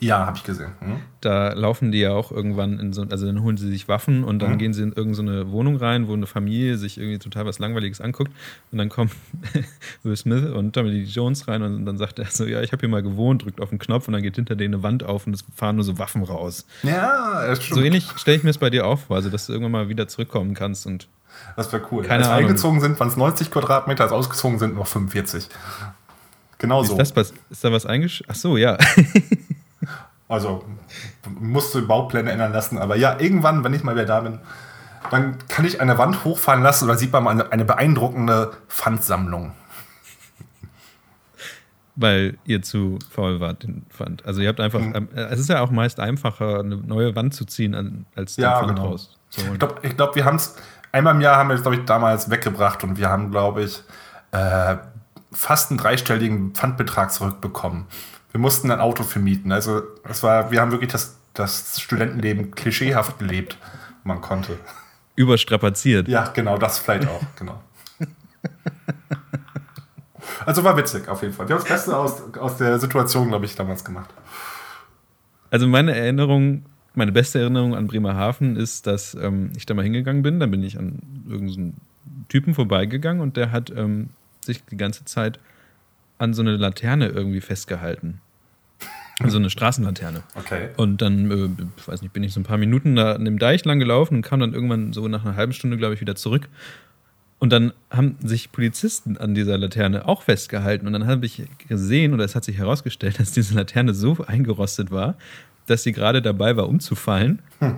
Ja, habe ich gesehen. Hm? Da laufen die ja auch irgendwann in so, also dann holen sie sich Waffen und dann mhm. gehen sie in irgendeine so Wohnung rein, wo eine Familie sich irgendwie total was Langweiliges anguckt und dann kommen Will Smith und Tommy Lee Jones rein und dann sagt er so, ja, ich habe hier mal gewohnt, drückt auf den Knopf und dann geht hinter denen eine Wand auf und es fahren nur so Waffen raus. Ja, ist schon. So ähnlich stelle ich mir es bei dir auch vor, also dass du irgendwann mal wieder zurückkommen kannst und das wäre cool. Keine als Ahnung. eingezogen sind, waren es 90 Quadratmeter, als ausgezogen sind noch 45. Genau so. Ist, das, ist da was eingesch... Ach so, ja. also musste Baupläne ändern lassen. Aber ja, irgendwann, wenn ich mal wieder da bin, dann kann ich eine Wand hochfahren lassen und dann sieht man mal eine, eine beeindruckende Pfandsammlung. Weil ihr zu faul wart, den Pfand. Also ihr habt einfach, mhm. es ist ja auch meist einfacher, eine neue Wand zu ziehen, als den ja, Pfand genau. raus. So. Ich glaube, ich glaub, wir haben es, einmal im Jahr haben wir es, glaube ich, damals weggebracht und wir haben, glaube ich, äh, fast einen dreistelligen Pfandbetrag zurückbekommen. Wir mussten ein Auto vermieten. Also es war, wir haben wirklich das, das Studentenleben klischeehaft gelebt. Man konnte. Überstrapaziert. Ja, genau, das vielleicht auch, genau. Also war witzig auf jeden Fall. Wir haben das Beste aus, aus der Situation, glaube ich, damals gemacht. Also meine Erinnerung, meine beste Erinnerung an Bremerhaven ist, dass ähm, ich da mal hingegangen bin. Dann bin ich an irgendeinen Typen vorbeigegangen und der hat ähm, sich die ganze Zeit an so eine Laterne irgendwie festgehalten. So eine Straßenlaterne. Okay. Und dann, äh, weiß nicht, bin ich so ein paar Minuten da an dem Deich lang gelaufen und kam dann irgendwann so nach einer halben Stunde, glaube ich, wieder zurück. Und dann haben sich Polizisten an dieser Laterne auch festgehalten. Und dann habe ich gesehen, oder es hat sich herausgestellt, dass diese Laterne so eingerostet war, dass sie gerade dabei war, umzufallen.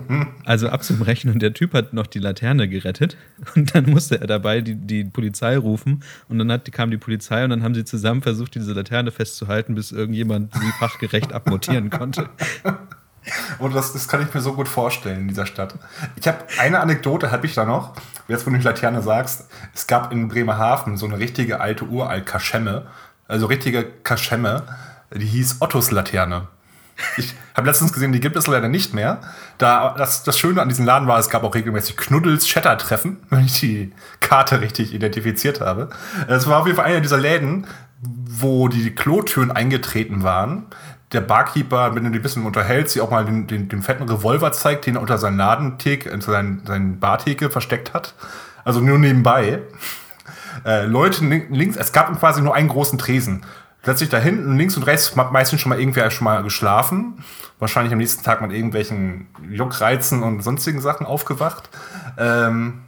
Also abzubrechen. Und der Typ hat noch die Laterne gerettet. Und dann musste er dabei die, die Polizei rufen. Und dann hat, kam die Polizei und dann haben sie zusammen versucht, diese Laterne festzuhalten, bis irgendjemand sie fachgerecht abmontieren konnte. Und das, das kann ich mir so gut vorstellen in dieser Stadt. Ich habe eine Anekdote, habe ich da noch. Jetzt, wo du die Laterne sagst, es gab in Bremerhaven so eine richtige alte uralt Kaschemme, also richtige Kaschemme, die hieß Ottos Laterne. Ich habe letztens gesehen, die gibt es leider nicht mehr. Da, das, das Schöne an diesem Laden war, es gab auch regelmäßig Knuddels Shatter-Treffen, wenn ich die Karte richtig identifiziert habe. Es war auf jeden Fall einer dieser Läden, wo die Klotüren eingetreten waren. Der Barkeeper, wenn du die ein bisschen unterhältst, sie auch mal den, den, den fetten Revolver zeigt, den er unter seinen Ladentheke, unter seinen, seinen Bartheke versteckt hat. Also nur nebenbei. Äh, Leute links, es gab quasi nur einen großen Tresen sich da hinten, links und rechts meistens schon mal irgendwer schon mal geschlafen. Wahrscheinlich am nächsten Tag mit irgendwelchen Juckreizen und sonstigen Sachen aufgewacht. Ähm,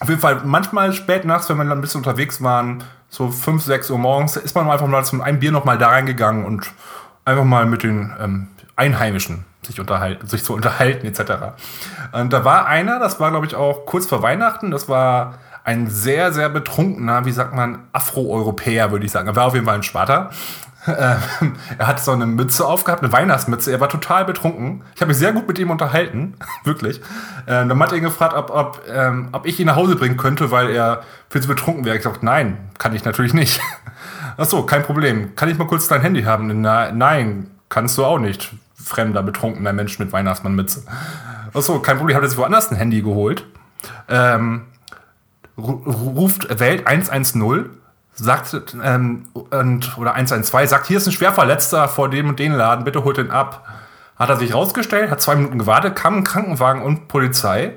auf jeden Fall, manchmal spät nachts, wenn wir dann ein bisschen unterwegs waren, so 5, 6 Uhr morgens, ist man einfach mal zum ein Bier noch mal da reingegangen und einfach mal mit den ähm, Einheimischen sich, unterhalten, sich zu unterhalten etc. Und da war einer, das war glaube ich auch kurz vor Weihnachten, das war ein sehr, sehr betrunkener, wie sagt man, Afroeuropäer, würde ich sagen. Er war auf jeden Fall ein Schwarter. Ähm, er hat so eine Mütze aufgehabt, eine Weihnachtsmütze. Er war total betrunken. Ich habe mich sehr gut mit ihm unterhalten, wirklich. Ähm, dann hat er ihn gefragt, ob, ob, ähm, ob ich ihn nach Hause bringen könnte, weil er viel zu betrunken wäre. Ich gesagt, nein, kann ich natürlich nicht. Ach so, kein Problem. Kann ich mal kurz dein Handy haben? Na, nein, kannst du auch nicht. Fremder, betrunkener Mensch mit Weihnachtsmannmütze. Ach so, kein Problem. Hat er sich woanders ein Handy geholt. Ähm, ruft, wählt 110, sagt, ähm, und, oder 112, sagt, hier ist ein Schwerverletzter vor dem und den Laden, bitte holt den ab. Hat er sich rausgestellt, hat zwei Minuten gewartet, kam ein Krankenwagen und Polizei.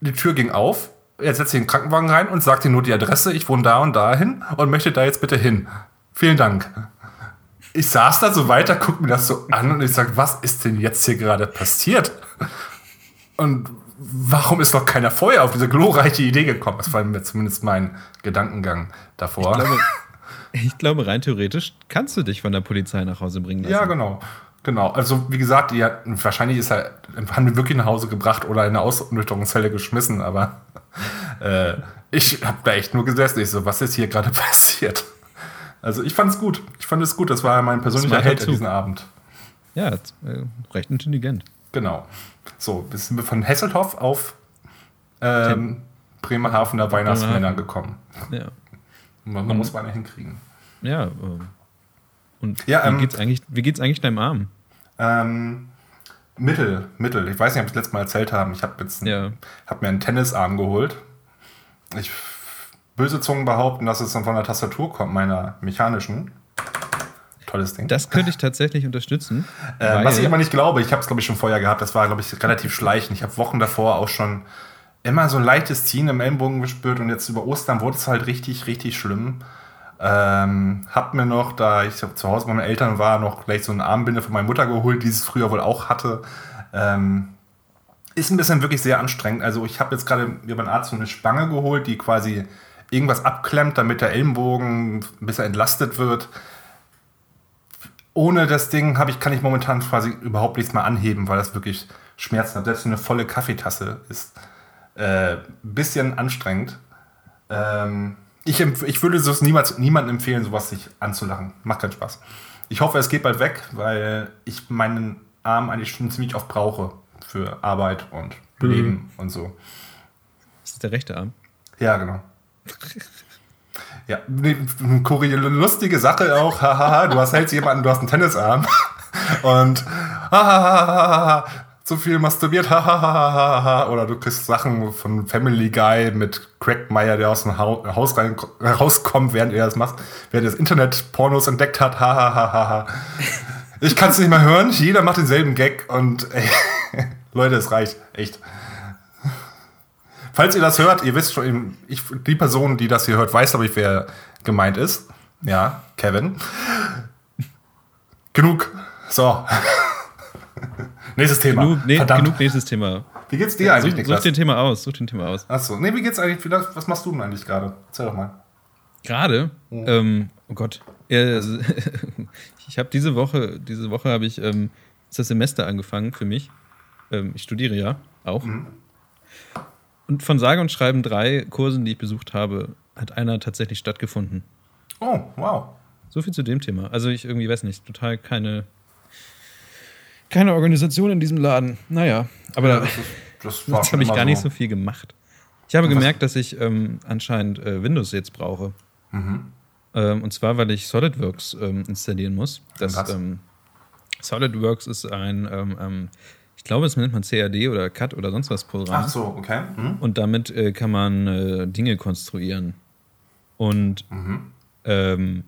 Die Tür ging auf, er setzt sich in den Krankenwagen rein und sagt ihm nur die Adresse, ich wohne da und dahin und möchte da jetzt bitte hin. Vielen Dank. Ich saß da so weiter, guck mir das so an und ich sag, was ist denn jetzt hier gerade passiert? Und warum ist noch keiner vorher auf diese glorreiche Idee gekommen? Das war mir zumindest mein Gedankengang davor. Ich glaube, ich glaube, rein theoretisch kannst du dich von der Polizei nach Hause bringen lassen. Ja, genau. Genau. Also, wie gesagt, hat, wahrscheinlich ist er, haben wir wirklich nach Hause gebracht oder in eine Ausnüchterungszelle geschmissen, aber äh, ich habe da echt nur gesessen. Ich so, was ist hier gerade passiert? Also, ich fand es gut. Ich fand es gut. Das war mein persönlicher Held diesen Abend. Ja, äh, recht intelligent. Genau. So, jetzt sind wir von Hesselhoff auf ähm, Bremerhavener Weihnachtsmänner gekommen. Ja. Man, man muss beinahe hinkriegen. Ja. Ähm, und ja, ähm, wie, geht's eigentlich, wie geht's eigentlich deinem Arm? Ähm, mittel, mittel. Ich weiß nicht, ob ich das letzte Mal erzählt habe. Ich habe jetzt ja. hab mir einen Tennisarm geholt. Ich böse Zungen behaupten, dass es dann von der Tastatur kommt, meiner mechanischen tolles Ding. Das könnte ich tatsächlich unterstützen. Äh, was ich aber nicht glaube, ich habe es glaube ich schon vorher gehabt, das war glaube ich relativ schleichend. Ich habe Wochen davor auch schon immer so ein leichtes Ziehen im Ellenbogen gespürt und jetzt über Ostern wurde es halt richtig, richtig schlimm. Ähm, hab mir noch, da ich zu Hause bei meinen Eltern war, noch gleich so eine Armbinde von meiner Mutter geholt, die es früher wohl auch hatte. Ähm, ist ein bisschen wirklich sehr anstrengend. Also ich habe jetzt gerade mir beim Arzt so eine Spange geholt, die quasi irgendwas abklemmt, damit der Ellenbogen ein bisschen entlastet wird ohne das Ding ich, kann ich momentan quasi überhaupt nichts mehr anheben, weil das wirklich Schmerzen hat. Selbst eine volle Kaffeetasse ist ein äh, bisschen anstrengend. Ähm, ich, ich würde es niemals niemandem empfehlen, sowas sich anzulachen. Macht keinen Spaß. Ich hoffe, es geht bald weg, weil ich meinen Arm eigentlich schon ziemlich oft brauche für Arbeit und Leben mhm. und so. Das ist der rechte Arm? Ja, genau. Ja, eine lustige Sache auch. Hahaha, du hast hältst jemanden, du hast einen Tennisarm. Und hahaha, zu viel masturbiert, hahaha. Oder du kriegst Sachen von Family Guy mit Craig Meyer, der aus dem Haus rein, rauskommt, während er das macht, während er das Internet Pornos entdeckt hat, hahaha. Ich kann es nicht mehr hören, jeder macht denselben Gag und ey, Leute, es reicht, echt. Falls ihr das hört, ihr wisst schon, ich, die Person, die das hier hört, weiß, glaube ich, wer gemeint ist. Ja, Kevin. Genug. So. nächstes Thema. Genug, ne, genug, nächstes Thema. Wie geht's dir eigentlich, such, Niklas? Such den Thema aus. Such den Thema aus. Achso. Nee, wie geht's eigentlich? Was machst du denn eigentlich gerade? Erzähl doch mal. Gerade? Mhm. Ähm, oh Gott. ich habe diese Woche, diese Woche habe ich ähm, ist das Semester angefangen für mich. Ähm, ich studiere ja auch. Mhm. Und von sage und schreiben drei Kursen, die ich besucht habe, hat einer tatsächlich stattgefunden. Oh, wow. So viel zu dem Thema. Also ich irgendwie weiß nicht, total keine keine Organisation in diesem Laden. Naja, aber ja, das, das, habe ich gar nicht so viel gemacht. Ich habe gemerkt, dass ich ähm, anscheinend äh, Windows jetzt brauche. Mhm. Ähm, und zwar, weil ich SolidWorks ähm, installieren muss. Das, ähm, SolidWorks ist ein, ähm, ähm, ich glaube, das nennt man CAD oder CAD oder sonst was Programm. Ach so, okay. Mhm. Und damit äh, kann man äh, Dinge konstruieren. Und mhm.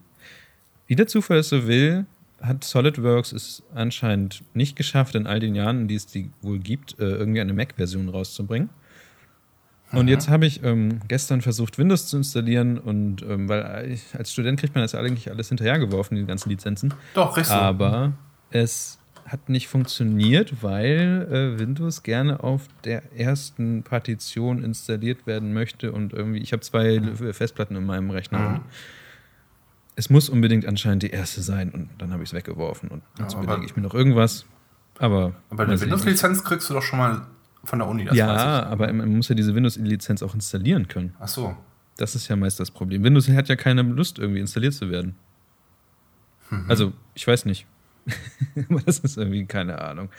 wie der Zufall es so will, hat SolidWorks es anscheinend nicht geschafft, in all den Jahren, in die es die wohl gibt, äh, irgendwie eine Mac-Version rauszubringen. Und jetzt habe ich ähm, gestern versucht, Windows zu installieren und ähm, weil ich, als Student kriegt man das eigentlich alles hinterhergeworfen, die ganzen Lizenzen. Doch, richtig. Aber es hat nicht funktioniert, weil äh, Windows gerne auf der ersten Partition installiert werden möchte und irgendwie, ich habe zwei. Festplatten in meinem Rechner mhm. und es muss unbedingt anscheinend die erste sein und dann habe ich es weggeworfen und jetzt ja, überlege ich mir noch irgendwas. Aber, aber eine Windows-Lizenz kriegst du doch schon mal von der Uni. ja, aber man muss ja diese Windows-Lizenz auch installieren können. Ach so. Das ist ja meist das Problem. Windows hat ja keine Lust, irgendwie installiert zu werden. Mhm. Also, ich weiß nicht. das ist irgendwie keine Ahnung.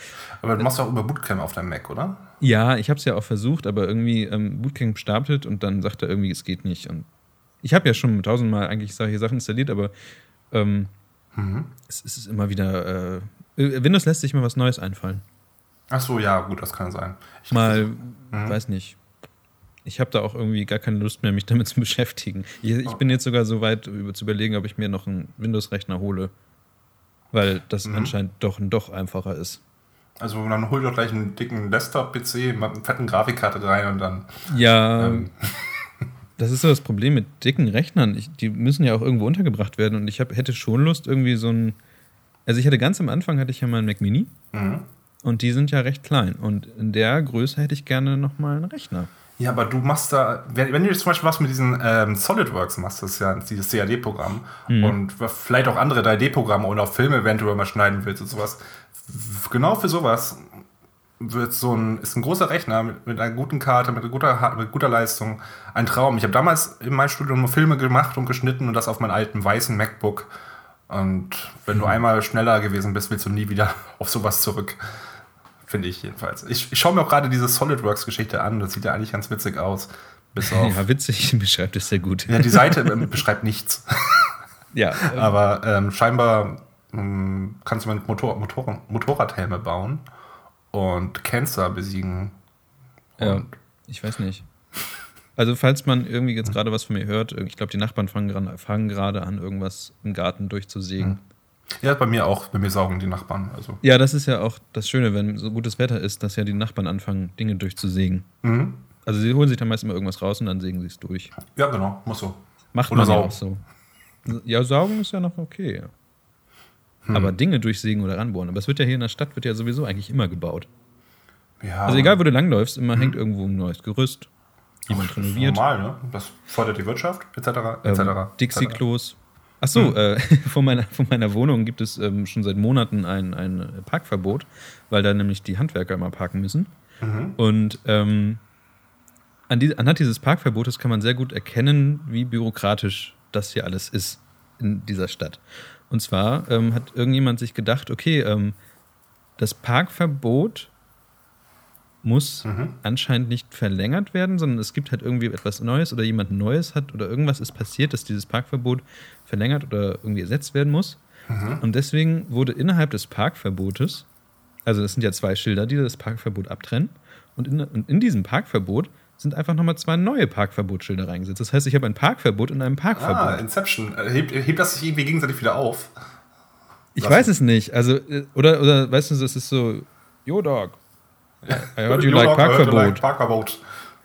Aber du machst auch über Bootcamp auf deinem Mac, oder? Ja, ich habe es ja auch versucht, aber irgendwie ähm, Bootcamp stapelt und dann sagt er irgendwie, es geht nicht. Und ich habe ja schon tausendmal eigentlich solche Sachen installiert, aber ähm, mhm. es, es, ist immer wieder. Äh, Windows lässt sich mal was Neues einfallen. Ach so, ja, gut, das kann sein. Ich mal, mhm. weiß nicht. Ich habe da auch irgendwie gar keine Lust mehr, mich damit zu beschäftigen. Ich, ich bin jetzt sogar so weit, über, zu überlegen, ob ich mir noch einen Windows-Rechner hole. Weil das mhm. anscheinend doch, doch einfacher ist. Also dann hol doch gleich einen dicken Desktop-PC mit einer fetten Grafikkarte rein und dann. Ja. Ähm, Das ist so das Problem mit dicken Rechnern. Ich, die müssen ja auch irgendwo untergebracht werden und ich hab, hätte schon Lust, irgendwie so ein. Also ich hatte ganz am Anfang hatte ich ja mal einen Mac Mini mhm. und die sind ja recht klein. Und in der Größe hätte ich gerne nochmal einen Rechner. Ja, aber du machst da, wenn, wenn du jetzt zum Beispiel was mit diesen ähm, SolidWorks machst, das ist ja dieses CAD-Programm mhm. und vielleicht auch andere 3D-Programme oder auch Filme eventuell mal schneiden willst und sowas, genau für sowas wird so ein, ist ein großer Rechner mit, mit einer guten Karte, mit guter, mit guter Leistung ein Traum. Ich habe damals in meinem Studium Filme gemacht und geschnitten und das auf meinem alten weißen MacBook. Und wenn du mhm. einmal schneller gewesen bist, willst du nie wieder auf sowas zurück. Finde ich jedenfalls. Ich, ich schaue mir auch gerade diese SolidWorks-Geschichte an. Das sieht ja eigentlich ganz witzig aus. Bis auf, ja, witzig beschreibt es sehr gut. Ja, die Seite ähm, beschreibt nichts. ja. Ähm, Aber ähm, scheinbar ähm, kannst du mit Motor, Motor, Motorradhelme bauen und Cancer besiegen. Ja, ich weiß nicht. Also, falls man irgendwie jetzt gerade was von mir hört, ich glaube, die Nachbarn fangen, fangen gerade an, irgendwas im Garten durchzusägen. Hm. Ja, bei mir auch. Bei mir saugen die Nachbarn. Also. Ja, das ist ja auch das Schöne, wenn so gutes Wetter ist, dass ja die Nachbarn anfangen, Dinge durchzusägen. Mhm. Also, sie holen sich dann meist immer irgendwas raus und dann sägen sie es durch. Ja, genau. Muss so. Macht Oder man saugen. ja auch so. Ja, saugen ist ja noch okay. Hm. Aber Dinge durchsägen oder ranbohren. Aber es wird ja hier in der Stadt wird ja sowieso eigentlich immer gebaut. Ja. Also egal, wo du langläufst, immer hm. hängt irgendwo ein neues Gerüst. Jemand renoviert. normal, ne? Das fördert die Wirtschaft, etc. etc. Ähm, Dixie-Klos. Achso, hm. äh, vor, meiner, vor meiner Wohnung gibt es ähm, schon seit Monaten ein, ein Parkverbot, weil da nämlich die Handwerker immer parken müssen. Mhm. Und ähm, an die, anhand dieses Parkverbotes kann man sehr gut erkennen, wie bürokratisch das hier alles ist in dieser Stadt. Und zwar ähm, hat irgendjemand sich gedacht, okay, ähm, das Parkverbot muss mhm. anscheinend nicht verlängert werden, sondern es gibt halt irgendwie etwas Neues oder jemand Neues hat oder irgendwas ist passiert, dass dieses Parkverbot verlängert oder irgendwie ersetzt werden muss. Mhm. Und deswegen wurde innerhalb des Parkverbotes Also das sind ja zwei Schilder, die das Parkverbot abtrennen. Und in, und in diesem Parkverbot sind einfach nochmal zwei neue Parkverbotsschilder reingesetzt. Das heißt, ich habe ein Parkverbot in einem Parkverbot. Ah, Inception. Äh, hebt, hebt das sich irgendwie gegenseitig wieder auf? Ich Lass weiß es nicht. Also, äh, oder, oder weißt du, das ist so, Yo, Dog. I heard you like Parkverbot. Like Parkverbot.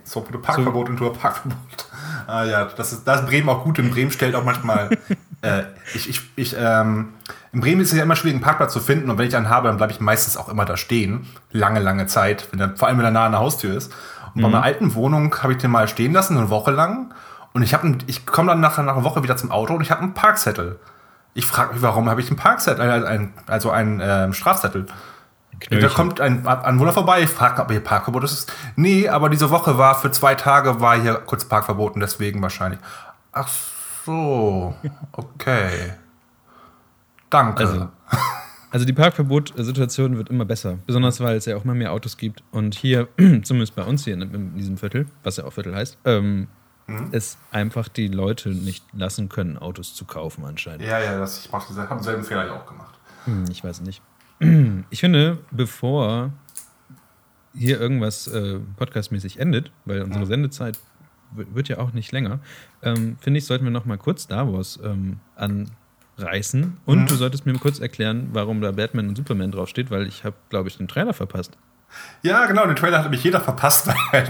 So, Parkverbot so. into a Parkverbot. Ah ja, das ist, das ist Bremen auch gut. In Bremen stellt auch manchmal. äh, ich, ich, ich, ähm, in Bremen ist es ja immer schwierig, einen Parkplatz zu finden. Und wenn ich einen habe, dann bleibe ich meistens auch immer da stehen. Lange, lange Zeit. Wenn der, vor allem, wenn er nah an der Haustür ist. Und mhm. bei meiner alten Wohnung habe ich den mal stehen lassen, eine Woche lang. Und ich, ich komme dann nach, nach einer Woche wieder zum Auto und ich habe einen Parkzettel. Ich frage mich, warum habe ich einen Parkzettel, äh, also einen äh, Strafzettel? Knöchel. Da kommt ein Anwohner vorbei, fragt, ob hier Parkverbot ist. Nee, aber diese Woche war für zwei Tage war hier kurz Parkverboten, deswegen wahrscheinlich. Ach so, okay. Danke. Also, also die Parkverbot-Situation wird immer besser, besonders weil es ja auch immer mehr Autos gibt. Und hier, zumindest bei uns hier in, diesem Viertel, was ja auch Viertel heißt, ähm, mhm. es einfach die Leute nicht lassen können, Autos zu kaufen anscheinend. Ja, ja, das, ich habe denselben Fehler ja auch gemacht. Hm, ich weiß nicht. Ich finde, bevor hier irgendwas äh, podcastmäßig endet, weil unsere Sendezeit wird ja auch nicht länger, ähm, finde ich, sollten wir noch mal kurz Star Wars ähm, anreißen. Und mhm. du solltest mir kurz erklären, warum da Batman und Superman draufsteht, weil ich habe, glaube ich, den Trailer verpasst. Ja, genau, den Trailer hat nämlich jeder verpasst, weil,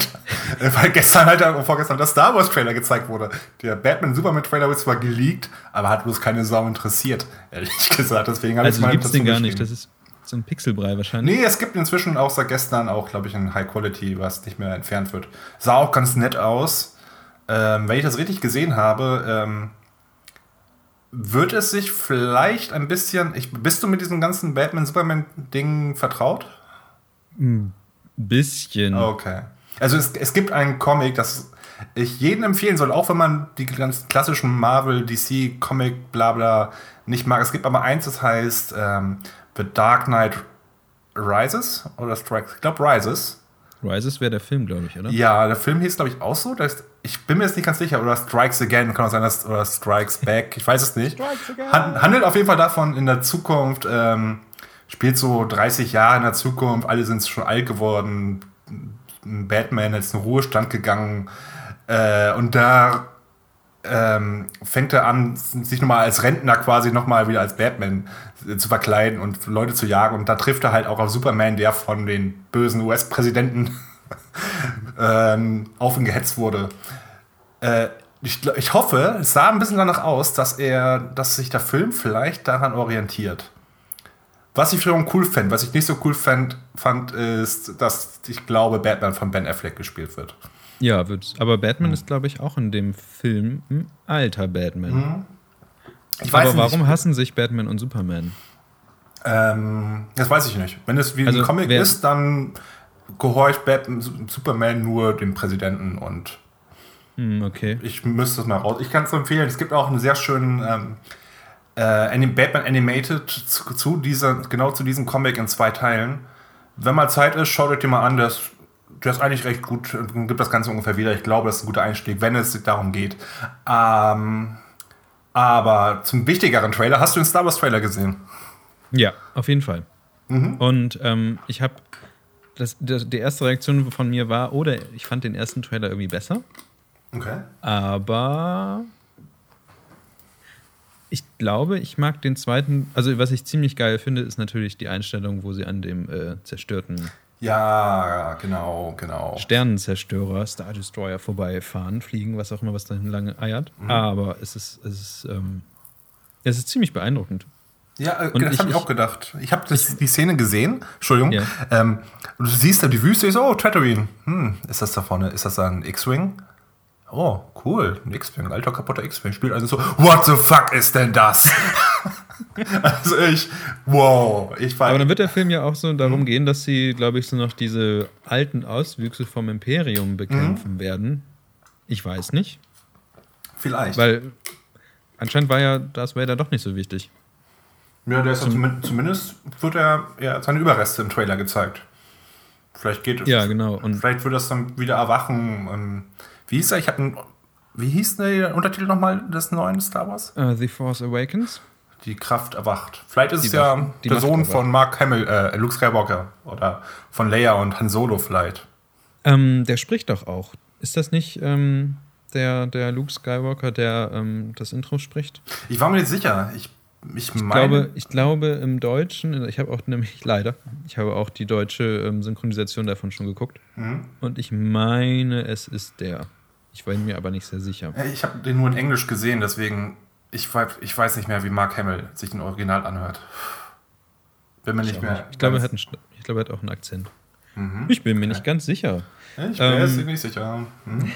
weil gestern halt, vorgestern der Star Wars Trailer gezeigt wurde. Der Batman Superman Trailer wird zwar geleakt, aber hat bloß keine Sau interessiert, ehrlich gesagt. Deswegen habe also gibt es den gar nicht, das ist so ein Pixelbrei wahrscheinlich. Nee, es gibt inzwischen auch seit gestern auch, glaube ich, ein High Quality, was nicht mehr entfernt wird. Sah auch ganz nett aus. Ähm, wenn ich das richtig gesehen habe, ähm, wird es sich vielleicht ein bisschen. Ich, bist du mit diesem ganzen Batman-Superman-Ding vertraut? Ein bisschen. Okay. Also es, es gibt einen Comic, das ich jedem empfehlen soll, auch wenn man die ganz klassischen Marvel, DC, Comic, bla bla nicht mag. Es gibt aber eins, das heißt ähm, The Dark Knight Rises oder Strikes. Ich glaube Rises. Rises wäre der Film, glaube ich, oder? Ja, der Film hieß, glaube ich, auch so. Ist, ich bin mir jetzt nicht ganz sicher. Oder Strikes Again, kann auch sein, dass, oder Strikes Back, ich weiß es nicht. Handelt auf jeden Fall davon, in der Zukunft ähm, spielt so 30 Jahre in der Zukunft, alle sind schon alt geworden, Batman ist in den Ruhestand gegangen äh, und da ähm, fängt er an, sich nochmal als Rentner quasi nochmal wieder als Batman äh, zu verkleiden und Leute zu jagen und da trifft er halt auch auf Superman, der von den bösen US-Präsidenten ähm, auf ihn gehetzt wurde. Äh, ich, ich hoffe, es sah ein bisschen danach aus, dass er, dass sich der Film vielleicht daran orientiert. Was ich wiederum cool fände, was ich nicht so cool fand, fand, ist, dass ich glaube, Batman von Ben Affleck gespielt wird. Ja, wird's. Aber Batman hm. ist, glaube ich, auch in dem Film ein alter Batman. Hm. Ich weiß Aber warum nicht. hassen sich Batman und Superman? Ähm, das weiß ich nicht. Wenn es wie also, ein Comic ist, dann gehorcht Batman, Superman nur dem Präsidenten und hm, okay. ich müsste es mal raus. Ich kann es empfehlen. Es gibt auch einen sehr schönen ähm, äh, Batman Animated zu, zu, dieser, genau zu diesem Comic in zwei Teilen. Wenn mal Zeit ist, schaut euch den mal an. Der ist, der ist eigentlich recht gut, gibt das Ganze ungefähr wieder. Ich glaube, das ist ein guter Einstieg, wenn es darum geht. Ähm, aber zum wichtigeren Trailer, hast du den Star Wars Trailer gesehen? Ja, auf jeden Fall. Mhm. Und ähm, ich habe, die erste Reaktion von mir war, oder ich fand den ersten Trailer irgendwie besser. Okay. Aber ich glaube, ich mag den zweiten. Also, was ich ziemlich geil finde, ist natürlich die Einstellung, wo sie an dem äh, zerstörten. Ja, genau, genau. Sternenzerstörer, Star Destroyer vorbeifahren, fliegen, was auch immer, was da lange eiert. Mhm. Aber es ist, es ist, ähm, es ist ziemlich beeindruckend. Ja, äh, das habe ich auch gedacht. Ich habe die Szene gesehen, Entschuldigung. Ja. Ähm, und du siehst da die Wüste, ich so, oh, Tatooine. Hm, ist das da vorne, ist das da ein X-Wing? Oh, cool, ein X-Wing, alter kaputter X-Wing. Spielt also so, what the fuck ist denn das? also ich, wow. Ich war Aber dann wird der Film ja auch so darum gehen, dass sie, glaube ich, so noch diese alten Auswüchse vom Imperium bekämpfen mhm. werden. Ich weiß nicht. Vielleicht. Weil anscheinend war ja Darth Vader doch nicht so wichtig. Ja, der ist Zum, ja zumindest wird er ja, seine Überreste im Trailer gezeigt. Vielleicht geht es. Ja, genau. Und vielleicht wird das dann wieder erwachen. Ähm, wie hieß er? Ich habe Wie hieß der Untertitel nochmal des neuen Star Wars? Uh, The Force Awakens. Die Kraft erwacht. Vielleicht ist die es ja der Macht Sohn von Mark Hamill, äh, Luke Skywalker oder von Leia und Han Solo vielleicht. Ähm, der spricht doch auch. Ist das nicht ähm, der, der Luke Skywalker, der ähm, das Intro spricht? Ich war mir nicht sicher. Ich, ich, ich glaube, ich glaube im Deutschen, ich habe auch nämlich leider, ich habe auch die deutsche ähm, Synchronisation davon schon geguckt. Mhm. Und ich meine, es ist der. Ich war mir aber nicht sehr sicher. Ich habe den nur in Englisch gesehen, deswegen ich, ich weiß nicht mehr, wie Mark Hamill sich ein Original anhört. Bin mir ich nicht mehr. Ich glaube, er hat, einen, ich glaube, er hat auch einen Akzent. Mhm. Ich bin mir okay. nicht ganz sicher. Ich bin ähm, mir nicht sicher. Mhm.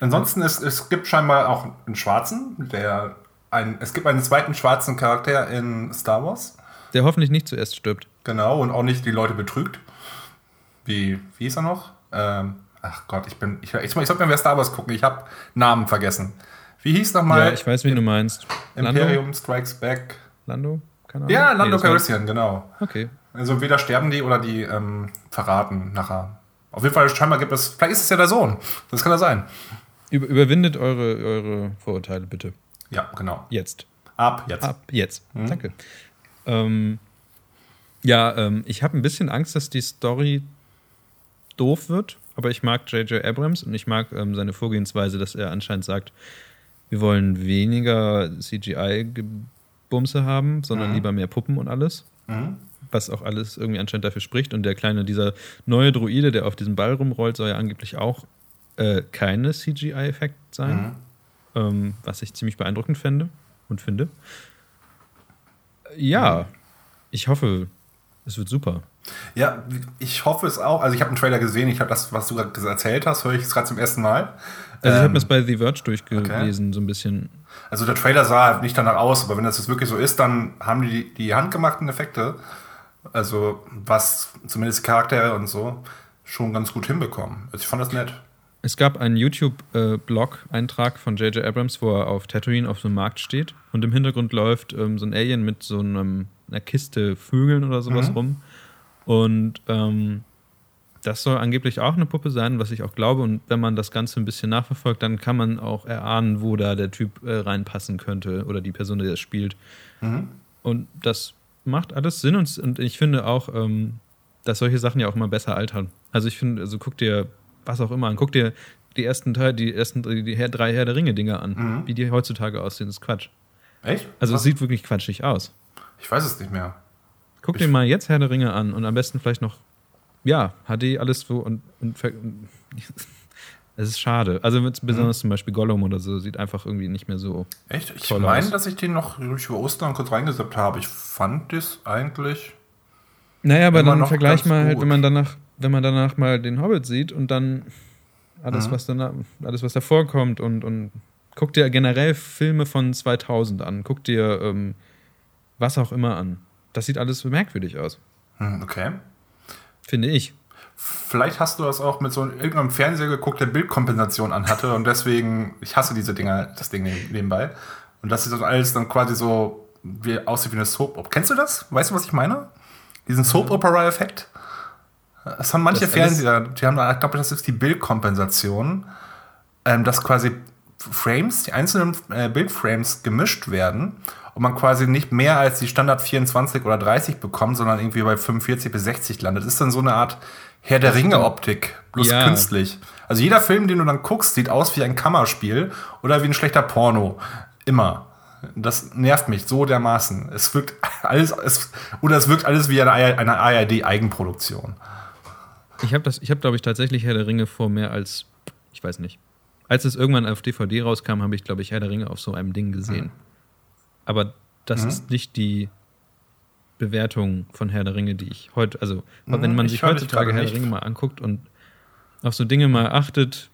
Ansonsten ist es gibt scheinbar auch einen Schwarzen, der ein, es gibt einen zweiten schwarzen Charakter in Star Wars. Der hoffentlich nicht zuerst stirbt. Genau, und auch nicht die Leute betrügt. Wie, wie ist er noch? Ähm, ach Gott, ich bin. Ich, ich, ich sollte mir Star Wars gucken, ich habe Namen vergessen. Wie hieß nochmal? Ja, ich weiß, wie du meinst. Imperium Lando? Strikes Back. Lando? Keine Ahnung. Ja, Lando nee, Calrissian, genau. Okay. Also entweder sterben die oder die ähm, verraten nachher. Auf jeden Fall, scheinbar gibt es, vielleicht ist es ja der Sohn. Das kann ja sein. Über, überwindet eure, eure Vorurteile bitte. Ja, genau. Jetzt. Ab jetzt. Ab jetzt. Mhm. Danke. Ähm, ja, ähm, ich habe ein bisschen Angst, dass die Story doof wird, aber ich mag J.J. Abrams und ich mag ähm, seine Vorgehensweise, dass er anscheinend sagt, wir wollen weniger CGI-Bumse haben, sondern mhm. lieber mehr Puppen und alles. Mhm. Was auch alles irgendwie anscheinend dafür spricht. Und der kleine, dieser neue Druide, der auf diesem Ball rumrollt, soll ja angeblich auch äh, keine CGI-Effekt sein. Mhm. Ähm, was ich ziemlich beeindruckend fände und finde. Ja, ich hoffe, es wird super. Ja, ich hoffe es auch. Also ich habe einen Trailer gesehen, ich habe das, was du gerade erzählt hast, höre ich es gerade zum ersten Mal. Also ich habe ähm, es bei The Verge durchgelesen, okay. so ein bisschen. Also der Trailer sah halt nicht danach aus, aber wenn das jetzt wirklich so ist, dann haben die die handgemachten Effekte, also was zumindest Charaktere und so, schon ganz gut hinbekommen. Also ich fand das nett. Es gab einen YouTube-Blog-Eintrag von J.J. Abrams, wo er auf Tatooine auf so einem Markt steht und im Hintergrund läuft ähm, so ein Alien mit so einem, einer Kiste Vögeln oder sowas mhm. rum. Und ähm, das soll angeblich auch eine Puppe sein, was ich auch glaube. Und wenn man das Ganze ein bisschen nachverfolgt, dann kann man auch erahnen, wo da der Typ äh, reinpassen könnte oder die Person, die das spielt. Mhm. Und das macht alles Sinn und, und ich finde auch, ähm, dass solche Sachen ja auch immer besser altern. Also ich finde, also guck dir was auch immer an, guck dir die ersten Teil, die ersten die drei Herr der Ringe Dinger an, mhm. wie die heutzutage aussehen, das ist Quatsch. Echt? Also es sieht wirklich quatschig aus. Ich weiß es nicht mehr. Guck ich dir mal jetzt Herr der Ringe an und am besten vielleicht noch, ja, HD, alles so und, und es ist schade. Also besonders mhm. zum Beispiel Gollum oder so sieht einfach irgendwie nicht mehr so. Echt? Ich meine, dass ich den noch durch Ostern kurz reingesippt habe. Ich fand das eigentlich. Naja, aber dann vergleich mal halt, wenn man danach, wenn man danach mal den Hobbit sieht und dann alles, mhm. was danach, alles, was davor kommt und, und guck dir generell Filme von 2000 an, guck dir ähm, was auch immer an. Das sieht alles merkwürdig aus. Hm, okay. Finde ich. Vielleicht hast du das auch mit so irgendeinem Fernseher geguckt, der Bildkompensation anhatte und deswegen, ich hasse diese Dinger, das Ding nebenbei. Und das ist dann alles dann quasi so wie, aussieht wie eine Soap. Kennst du das? Weißt du, was ich meine? Diesen Soap-Opera-Effekt? Das haben manche das Fernseher, die haben, ich glaube, das ist die Bildkompensation, ähm, dass quasi Frames, die einzelnen äh, Bildframes gemischt werden und man quasi nicht mehr als die Standard 24 oder 30 bekommt, sondern irgendwie bei 45 bis 60 landet. Das ist dann so eine Art Herr der Ringe-Optik, bloß ja. künstlich. Also jeder Film, den du dann guckst, sieht aus wie ein Kammerspiel oder wie ein schlechter Porno. Immer. Das nervt mich so dermaßen. Es wirkt alles, es, oder es wirkt alles wie eine, eine ARD-Eigenproduktion. Ich habe, hab, glaube ich, tatsächlich Herr der Ringe vor mehr als, ich weiß nicht. Als es irgendwann auf DVD rauskam, habe ich, glaube ich, Herr der Ringe auf so einem Ding gesehen. Aber das mhm. ist nicht die Bewertung von Herr der Ringe, die ich heute, also mhm, wenn man sich heutzutage Herr der Ringe mal anguckt und auf so Dinge mal achtet,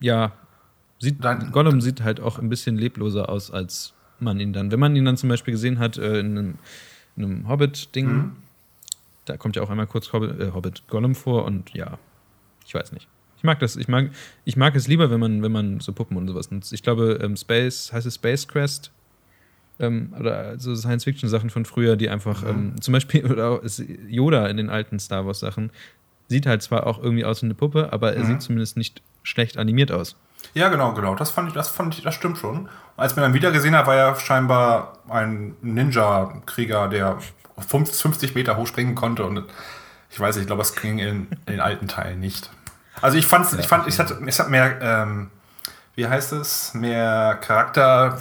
ja, sieht, Dein, Gollum sieht halt auch ein bisschen lebloser aus, als man ihn dann, wenn man ihn dann zum Beispiel gesehen hat äh, in einem, einem Hobbit-Ding, mhm. da kommt ja auch einmal kurz Hobbit, äh, Hobbit Gollum vor und ja, ich weiß nicht. Ich mag das. Ich mag, ich mag es lieber, wenn man, wenn man so Puppen und sowas nutzt. Ich glaube, ähm, Space, heißt es Space Quest? Ähm, oder so Science-Fiction-Sachen von früher, die einfach, mhm. ähm, zum Beispiel, oder Yoda in den alten Star Wars-Sachen, sieht halt zwar auch irgendwie aus wie eine Puppe, aber er mhm. sieht zumindest nicht schlecht animiert aus. Ja, genau, genau. Das fand ich, das fand ich, das stimmt schon. Und als man dann wieder gesehen hat, war er scheinbar ein Ninja-Krieger, der 50 Meter hoch springen konnte. Und ich weiß nicht, ich glaube, das ging in, in den alten Teilen nicht. Also ich fand, ich fand, es hat, es hat mehr, ähm, wie heißt es, mehr Charakter,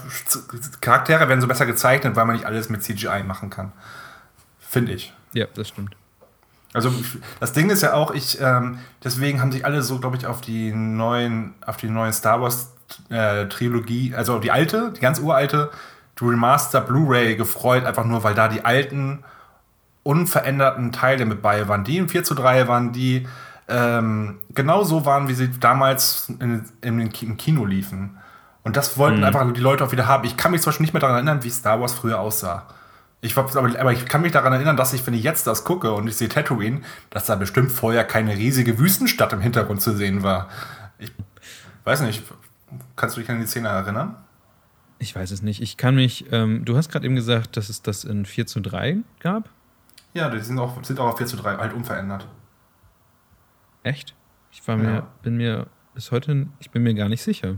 Charaktere werden so besser gezeichnet, weil man nicht alles mit CGI machen kann. Finde ich. Ja, das stimmt. Also das Ding ist ja auch, ich, ähm, deswegen haben sich alle so, glaube ich, auf die neuen, auf die neuen Star Wars äh, Trilogie, also die alte, die ganz uralte, die Remaster Blu-ray gefreut, einfach nur, weil da die alten, unveränderten Teile mit bei waren. Die im 4 zu 3 waren, die ähm, genau so waren, wie sie damals in, in, im Kino liefen. Und das wollten mhm. einfach die Leute auch wieder haben. Ich kann mich zum Beispiel nicht mehr daran erinnern, wie Star Wars früher aussah. Ich, aber, aber ich kann mich daran erinnern, dass ich, wenn ich jetzt das gucke und ich sehe Tatooine, dass da bestimmt vorher keine riesige Wüstenstadt im Hintergrund zu sehen war. Ich weiß nicht, kannst du dich an die Szene erinnern? Ich weiß es nicht. Ich kann mich, ähm, du hast gerade eben gesagt, dass es das in 4 zu 3 gab? Ja, die sind auch, sind auch auf 4 zu 3, halt unverändert. Echt? Ich war mir, ja. bin mir bis heute, ich bin mir gar nicht sicher.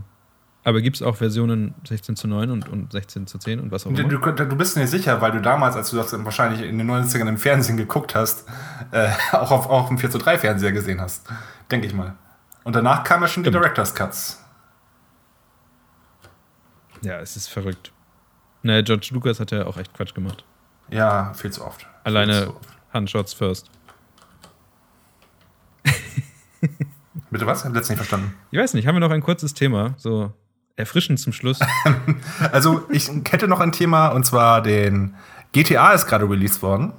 Aber gibt es auch Versionen 16 zu 9 und, und 16 zu 10 und was auch immer? Du, du bist nicht sicher, weil du damals, als du das wahrscheinlich in den 90ern im Fernsehen geguckt hast, äh, auch auf auch im 4 zu 3 Fernseher gesehen hast. Denke ich mal. Und danach kamen ja schon Stimmt. die Director's Cuts. Ja, es ist verrückt. Naja, George Lucas hat ja auch echt Quatsch gemacht. Ja, viel zu oft. Alleine oft. Handshots first. Bitte was? Ich habe letztens nicht verstanden. Ich weiß nicht, haben wir noch ein kurzes Thema? So erfrischend zum Schluss. also, ich hätte noch ein Thema und zwar den GTA ist gerade released worden.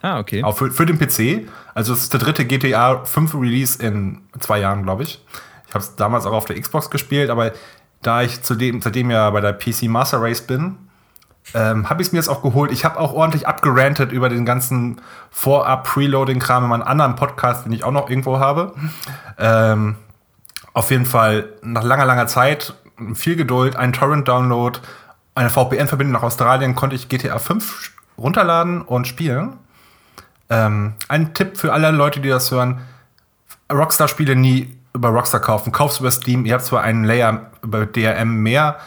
Ah, okay. Auch für, für den PC. Also, es ist der dritte GTA 5 Release in zwei Jahren, glaube ich. Ich habe es damals auch auf der Xbox gespielt, aber da ich zudem, seitdem ja bei der PC Master Race bin, ähm, habe ich es mir jetzt auch geholt. Ich habe auch ordentlich abgerantet über den ganzen Vorab-Preloading-Kram in meinem anderen Podcast, den ich auch noch irgendwo habe. Ähm, auf jeden Fall nach langer, langer Zeit viel Geduld, einen Torrent-Download, eine VPN-Verbindung nach Australien konnte ich GTA 5 runterladen und spielen. Ähm, ein Tipp für alle Leute, die das hören: Rockstar-Spiele nie über Rockstar kaufen. Kauf's über Steam. Ihr habt zwar einen Layer über DRM mehr,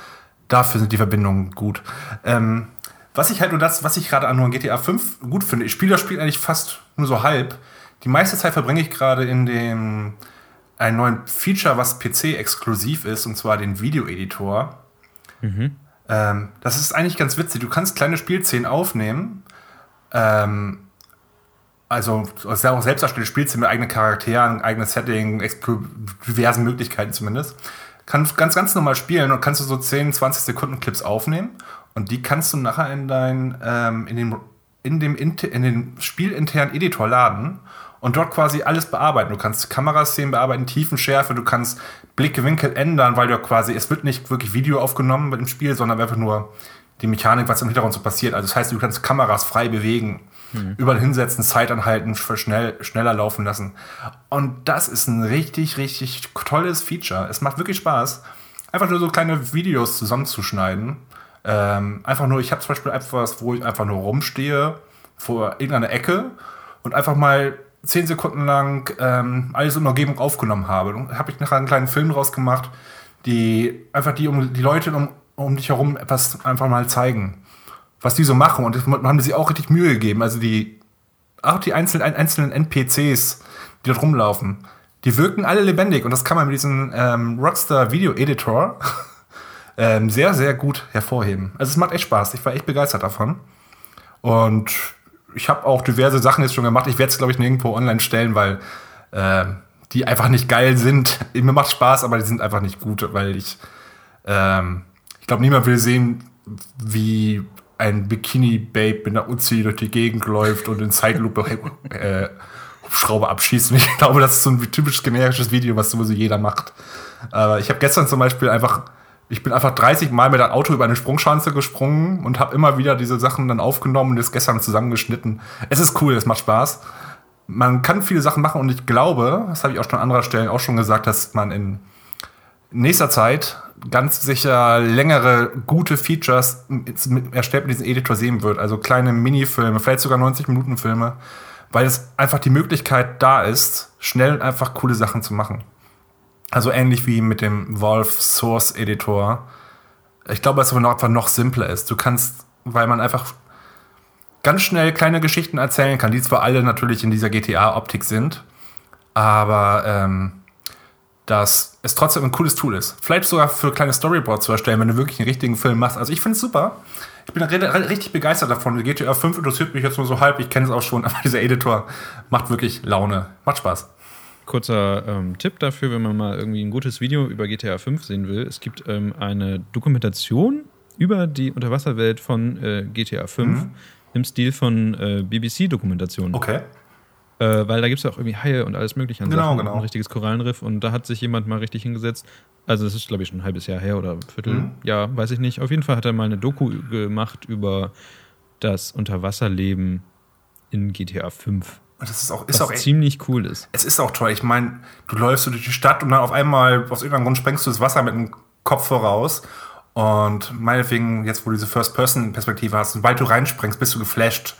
dafür sind die Verbindungen gut. Ähm, was ich halt nur das, was ich gerade an GTA 5 gut finde, ich spiele das Spiel eigentlich fast nur so halb. Die meiste Zeit verbringe ich gerade in dem einen neuen Feature, was PC-exklusiv ist, und zwar den Video-Editor. Mhm. Ähm, das ist eigentlich ganz witzig. Du kannst kleine Spielszenen aufnehmen. Ähm, also auch selbst erstellte Spielszenen mit eigenen Charakteren, eigenes Setting, diversen Möglichkeiten zumindest. Kannst ganz, ganz normal spielen und kannst du so 10, 20 Sekunden Clips aufnehmen und die kannst du nachher in dein, ähm, in dem, in dem, in den spielinternen Editor laden und dort quasi alles bearbeiten. Du kannst Kameraszenen bearbeiten, Tiefenschärfe, du kannst Blickwinkel ändern, weil du quasi, es wird nicht wirklich Video aufgenommen mit dem Spiel, sondern einfach nur die Mechanik, was im Hintergrund so passiert. Also das heißt, du kannst Kameras frei bewegen, hm. überall hinsetzen, Zeit anhalten, schnell, schneller laufen lassen. Und das ist ein richtig, richtig tolles Feature. Es macht wirklich Spaß, einfach nur so kleine Videos zusammenzuschneiden. Ähm, einfach nur, ich habe zum Beispiel etwas, wo ich einfach nur rumstehe vor irgendeiner Ecke und einfach mal zehn Sekunden lang ähm, alles in der Umgebung aufgenommen habe. Dann habe ich nachher einen kleinen Film draus gemacht, die einfach die, um, die Leute um, um dich herum etwas einfach mal zeigen, was die so machen. Und das haben sie auch richtig Mühe gegeben. Also die, auch die einzelnen, einzelnen NPCs, die dort rumlaufen, die wirken alle lebendig. Und das kann man mit diesem ähm, Rockstar Video Editor ähm, sehr, sehr gut hervorheben. Also es macht echt Spaß. Ich war echt begeistert davon. Und ich habe auch diverse Sachen jetzt schon gemacht. Ich werde es, glaube ich, nirgendwo online stellen, weil äh, die einfach nicht geil sind. Mir macht Spaß, aber die sind einfach nicht gut, weil ich, ähm, ich glaube, niemand will sehen, wie ein Bikini-Babe mit einer Uzi durch die Gegend läuft und in Zeitlupe äh, Hubschrauber abschießt. Und ich glaube, das ist so ein typisches generisches Video, was sowieso jeder macht. Aber ich habe gestern zum Beispiel einfach ich bin einfach 30 Mal mit dem Auto über eine Sprungschanze gesprungen und habe immer wieder diese Sachen dann aufgenommen und das gestern zusammengeschnitten. Es ist cool, es macht Spaß. Man kann viele Sachen machen und ich glaube, das habe ich auch schon an anderer Stellen auch schon gesagt, dass man in nächster Zeit ganz sicher längere, gute Features erstellt mit diesem Editor sehen wird. Also kleine Minifilme, vielleicht sogar 90-Minuten-Filme, weil es einfach die Möglichkeit da ist, schnell und einfach coole Sachen zu machen. Also ähnlich wie mit dem Valve Source Editor. Ich glaube, dass es aber noch, einfach noch simpler ist. Du kannst, weil man einfach ganz schnell kleine Geschichten erzählen kann, die zwar alle natürlich in dieser GTA-Optik sind, aber ähm, dass es trotzdem ein cooles Tool ist. Vielleicht sogar für kleine Storyboards zu erstellen, wenn du wirklich einen richtigen Film machst. Also ich finde es super. Ich bin richtig begeistert davon. GTA 5 interessiert mich jetzt nur so halb, ich kenne es auch schon, aber dieser Editor macht wirklich Laune. Macht Spaß. Kurzer ähm, Tipp dafür, wenn man mal irgendwie ein gutes Video über GTA 5 sehen will. Es gibt ähm, eine Dokumentation über die Unterwasserwelt von äh, GTA 5 mhm. im Stil von äh, BBC-Dokumentationen. Okay. Äh, weil da gibt es ja auch irgendwie Haie und alles mögliche an Genau, Sachen, genau. Ein richtiges Korallenriff und da hat sich jemand mal richtig hingesetzt. Also das ist, glaube ich, schon ein halbes Jahr her oder ein Vierteljahr, Mhm. weiß ich nicht. Auf jeden Fall hat er mal eine Doku gemacht über das Unterwasserleben in GTA 5. Und Das ist auch, Was ist auch echt, ziemlich cool ist. es ist auch toll. Ich meine, du läufst so durch die Stadt und dann auf einmal, aus irgendeinem Grund sprengst du das Wasser mit dem Kopf voraus. Und meinetwegen, jetzt wo du diese First-Person-Perspektive hast, sobald du reinspringst, bist du geflasht.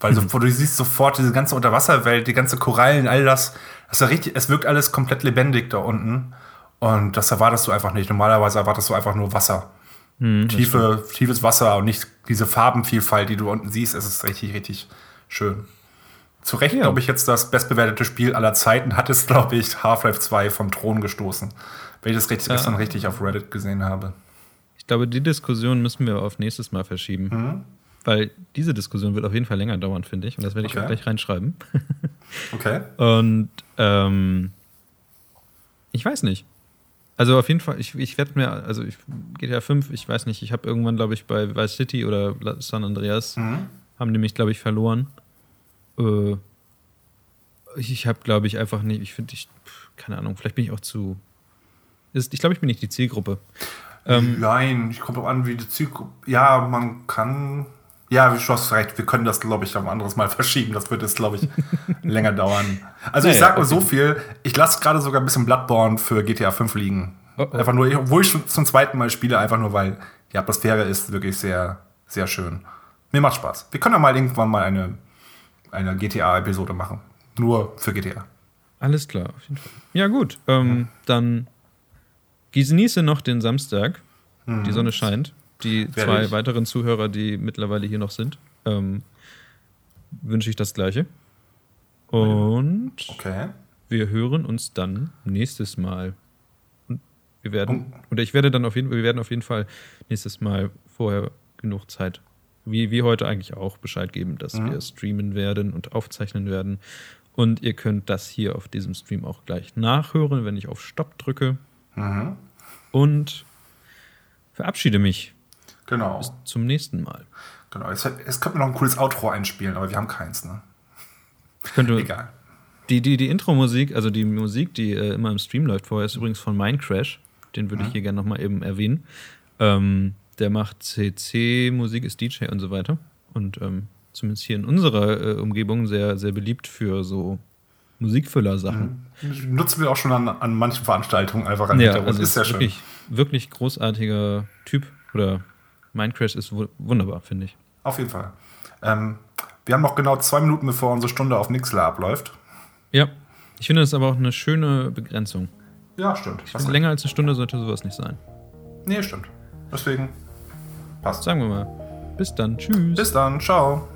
Weil so, du siehst sofort diese ganze Unterwasserwelt, die ganze Korallen, all das. das ja richtig, es wirkt alles komplett lebendig da unten. Und das erwartest du einfach nicht. Normalerweise erwartest du einfach nur Wasser. Tiefe, tiefes Wasser und nicht diese Farbenvielfalt, die du unten siehst. Es ist richtig, richtig schön. Zu Recht, Ja. glaube ich, jetzt das bestbewertete Spiel aller Zeiten hat es, glaube ich, Half-Life 2 vom Thron gestoßen. Wenn ich das richtig, gestern richtig auf Reddit gesehen habe. Ich glaube, die Diskussion müssen wir auf nächstes Mal verschieben. Mhm. Weil diese Diskussion wird auf jeden Fall länger dauern, finde ich. Und das werde ich Okay. auch gleich reinschreiben. Okay. Und ähm, ich weiß nicht. Also auf jeden Fall, ich, ich werde mir, also ich, GTA 5, ich weiß nicht, ich habe irgendwann, glaube ich, bei Vice City oder San Andreas, Mhm. haben die mich, glaube ich, verloren. Äh, ich habe, glaube ich, einfach nicht, ich finde, ich, keine Ahnung, vielleicht bin ich auch zu, ist, ich glaube, ich bin nicht die Zielgruppe. Ähm, Nein, ich komme drauf an, wie die Zielgruppe. Ja, man kann. Ja, du hast recht. Wir können das, glaube ich, auf ein anderes Mal verschieben. Das wird jetzt, glaube ich, länger dauern. Also, ich Naja, sag nur so okay. viel. Ich lasse gerade sogar ein bisschen Bloodborne für GTA 5 liegen. Oh, oh. Einfach nur, obwohl ich schon zum zweiten Mal spiele, einfach nur, weil die Atmosphäre ist wirklich sehr, sehr schön. Mir macht Spaß. Wir können ja mal irgendwann mal eine, eine GTA-Episode machen. Nur für GTA. Alles klar, auf jeden Fall. Ja, gut. Ähm, Dann genieße noch den Samstag. Die Sonne scheint. Die Werde zwei ich. weiteren Zuhörer, die mittlerweile hier noch sind, ähm, wünsche ich das Gleiche. Und Okay. wir hören uns dann nächstes Mal. Und wir werden, Und- oder ich werde dann auf jeden wir werden auf jeden Fall nächstes Mal vorher genug Zeit, wie, wie heute eigentlich auch, Bescheid geben, dass Mhm. wir streamen werden und aufzeichnen werden. Und ihr könnt das hier auf diesem Stream auch gleich nachhören, wenn ich auf Stopp drücke. Mhm. Und verabschiede mich Genau. zum nächsten Mal. genau. Es, es könnte noch ein cooles Outro einspielen, aber wir haben keins, ne? Ich könnte, Egal. Die, die, die Intro-Musik, also die Musik, die äh, immer im Stream läuft vorher, ist übrigens von Mindcrash. Den würde ich hier gerne nochmal eben erwähnen. Ähm, der macht CC-Musik, ist DJ und so weiter. Und ähm, zumindest hier in unserer äh, Umgebung sehr, sehr beliebt für so Musikfüller-Sachen. Nutzen wir auch schon an, an manchen Veranstaltungen einfach an Ja, Hintergrund. also ist ist sehr schön. wirklich, wirklich großartiger Typ. Oder Mindcrash ist wu- wunderbar, finde ich. Auf jeden Fall. Ähm, wir haben noch genau zwei Minuten, bevor unsere Stunde auf Nixler abläuft. Ja, ich finde das aber auch eine schöne Begrenzung. Ja, stimmt. Finde, länger als eine Stunde sollte sowas nicht sein. Nee, stimmt. Deswegen passt. Sagen wir mal. Bis dann. Tschüss. Bis dann. Ciao.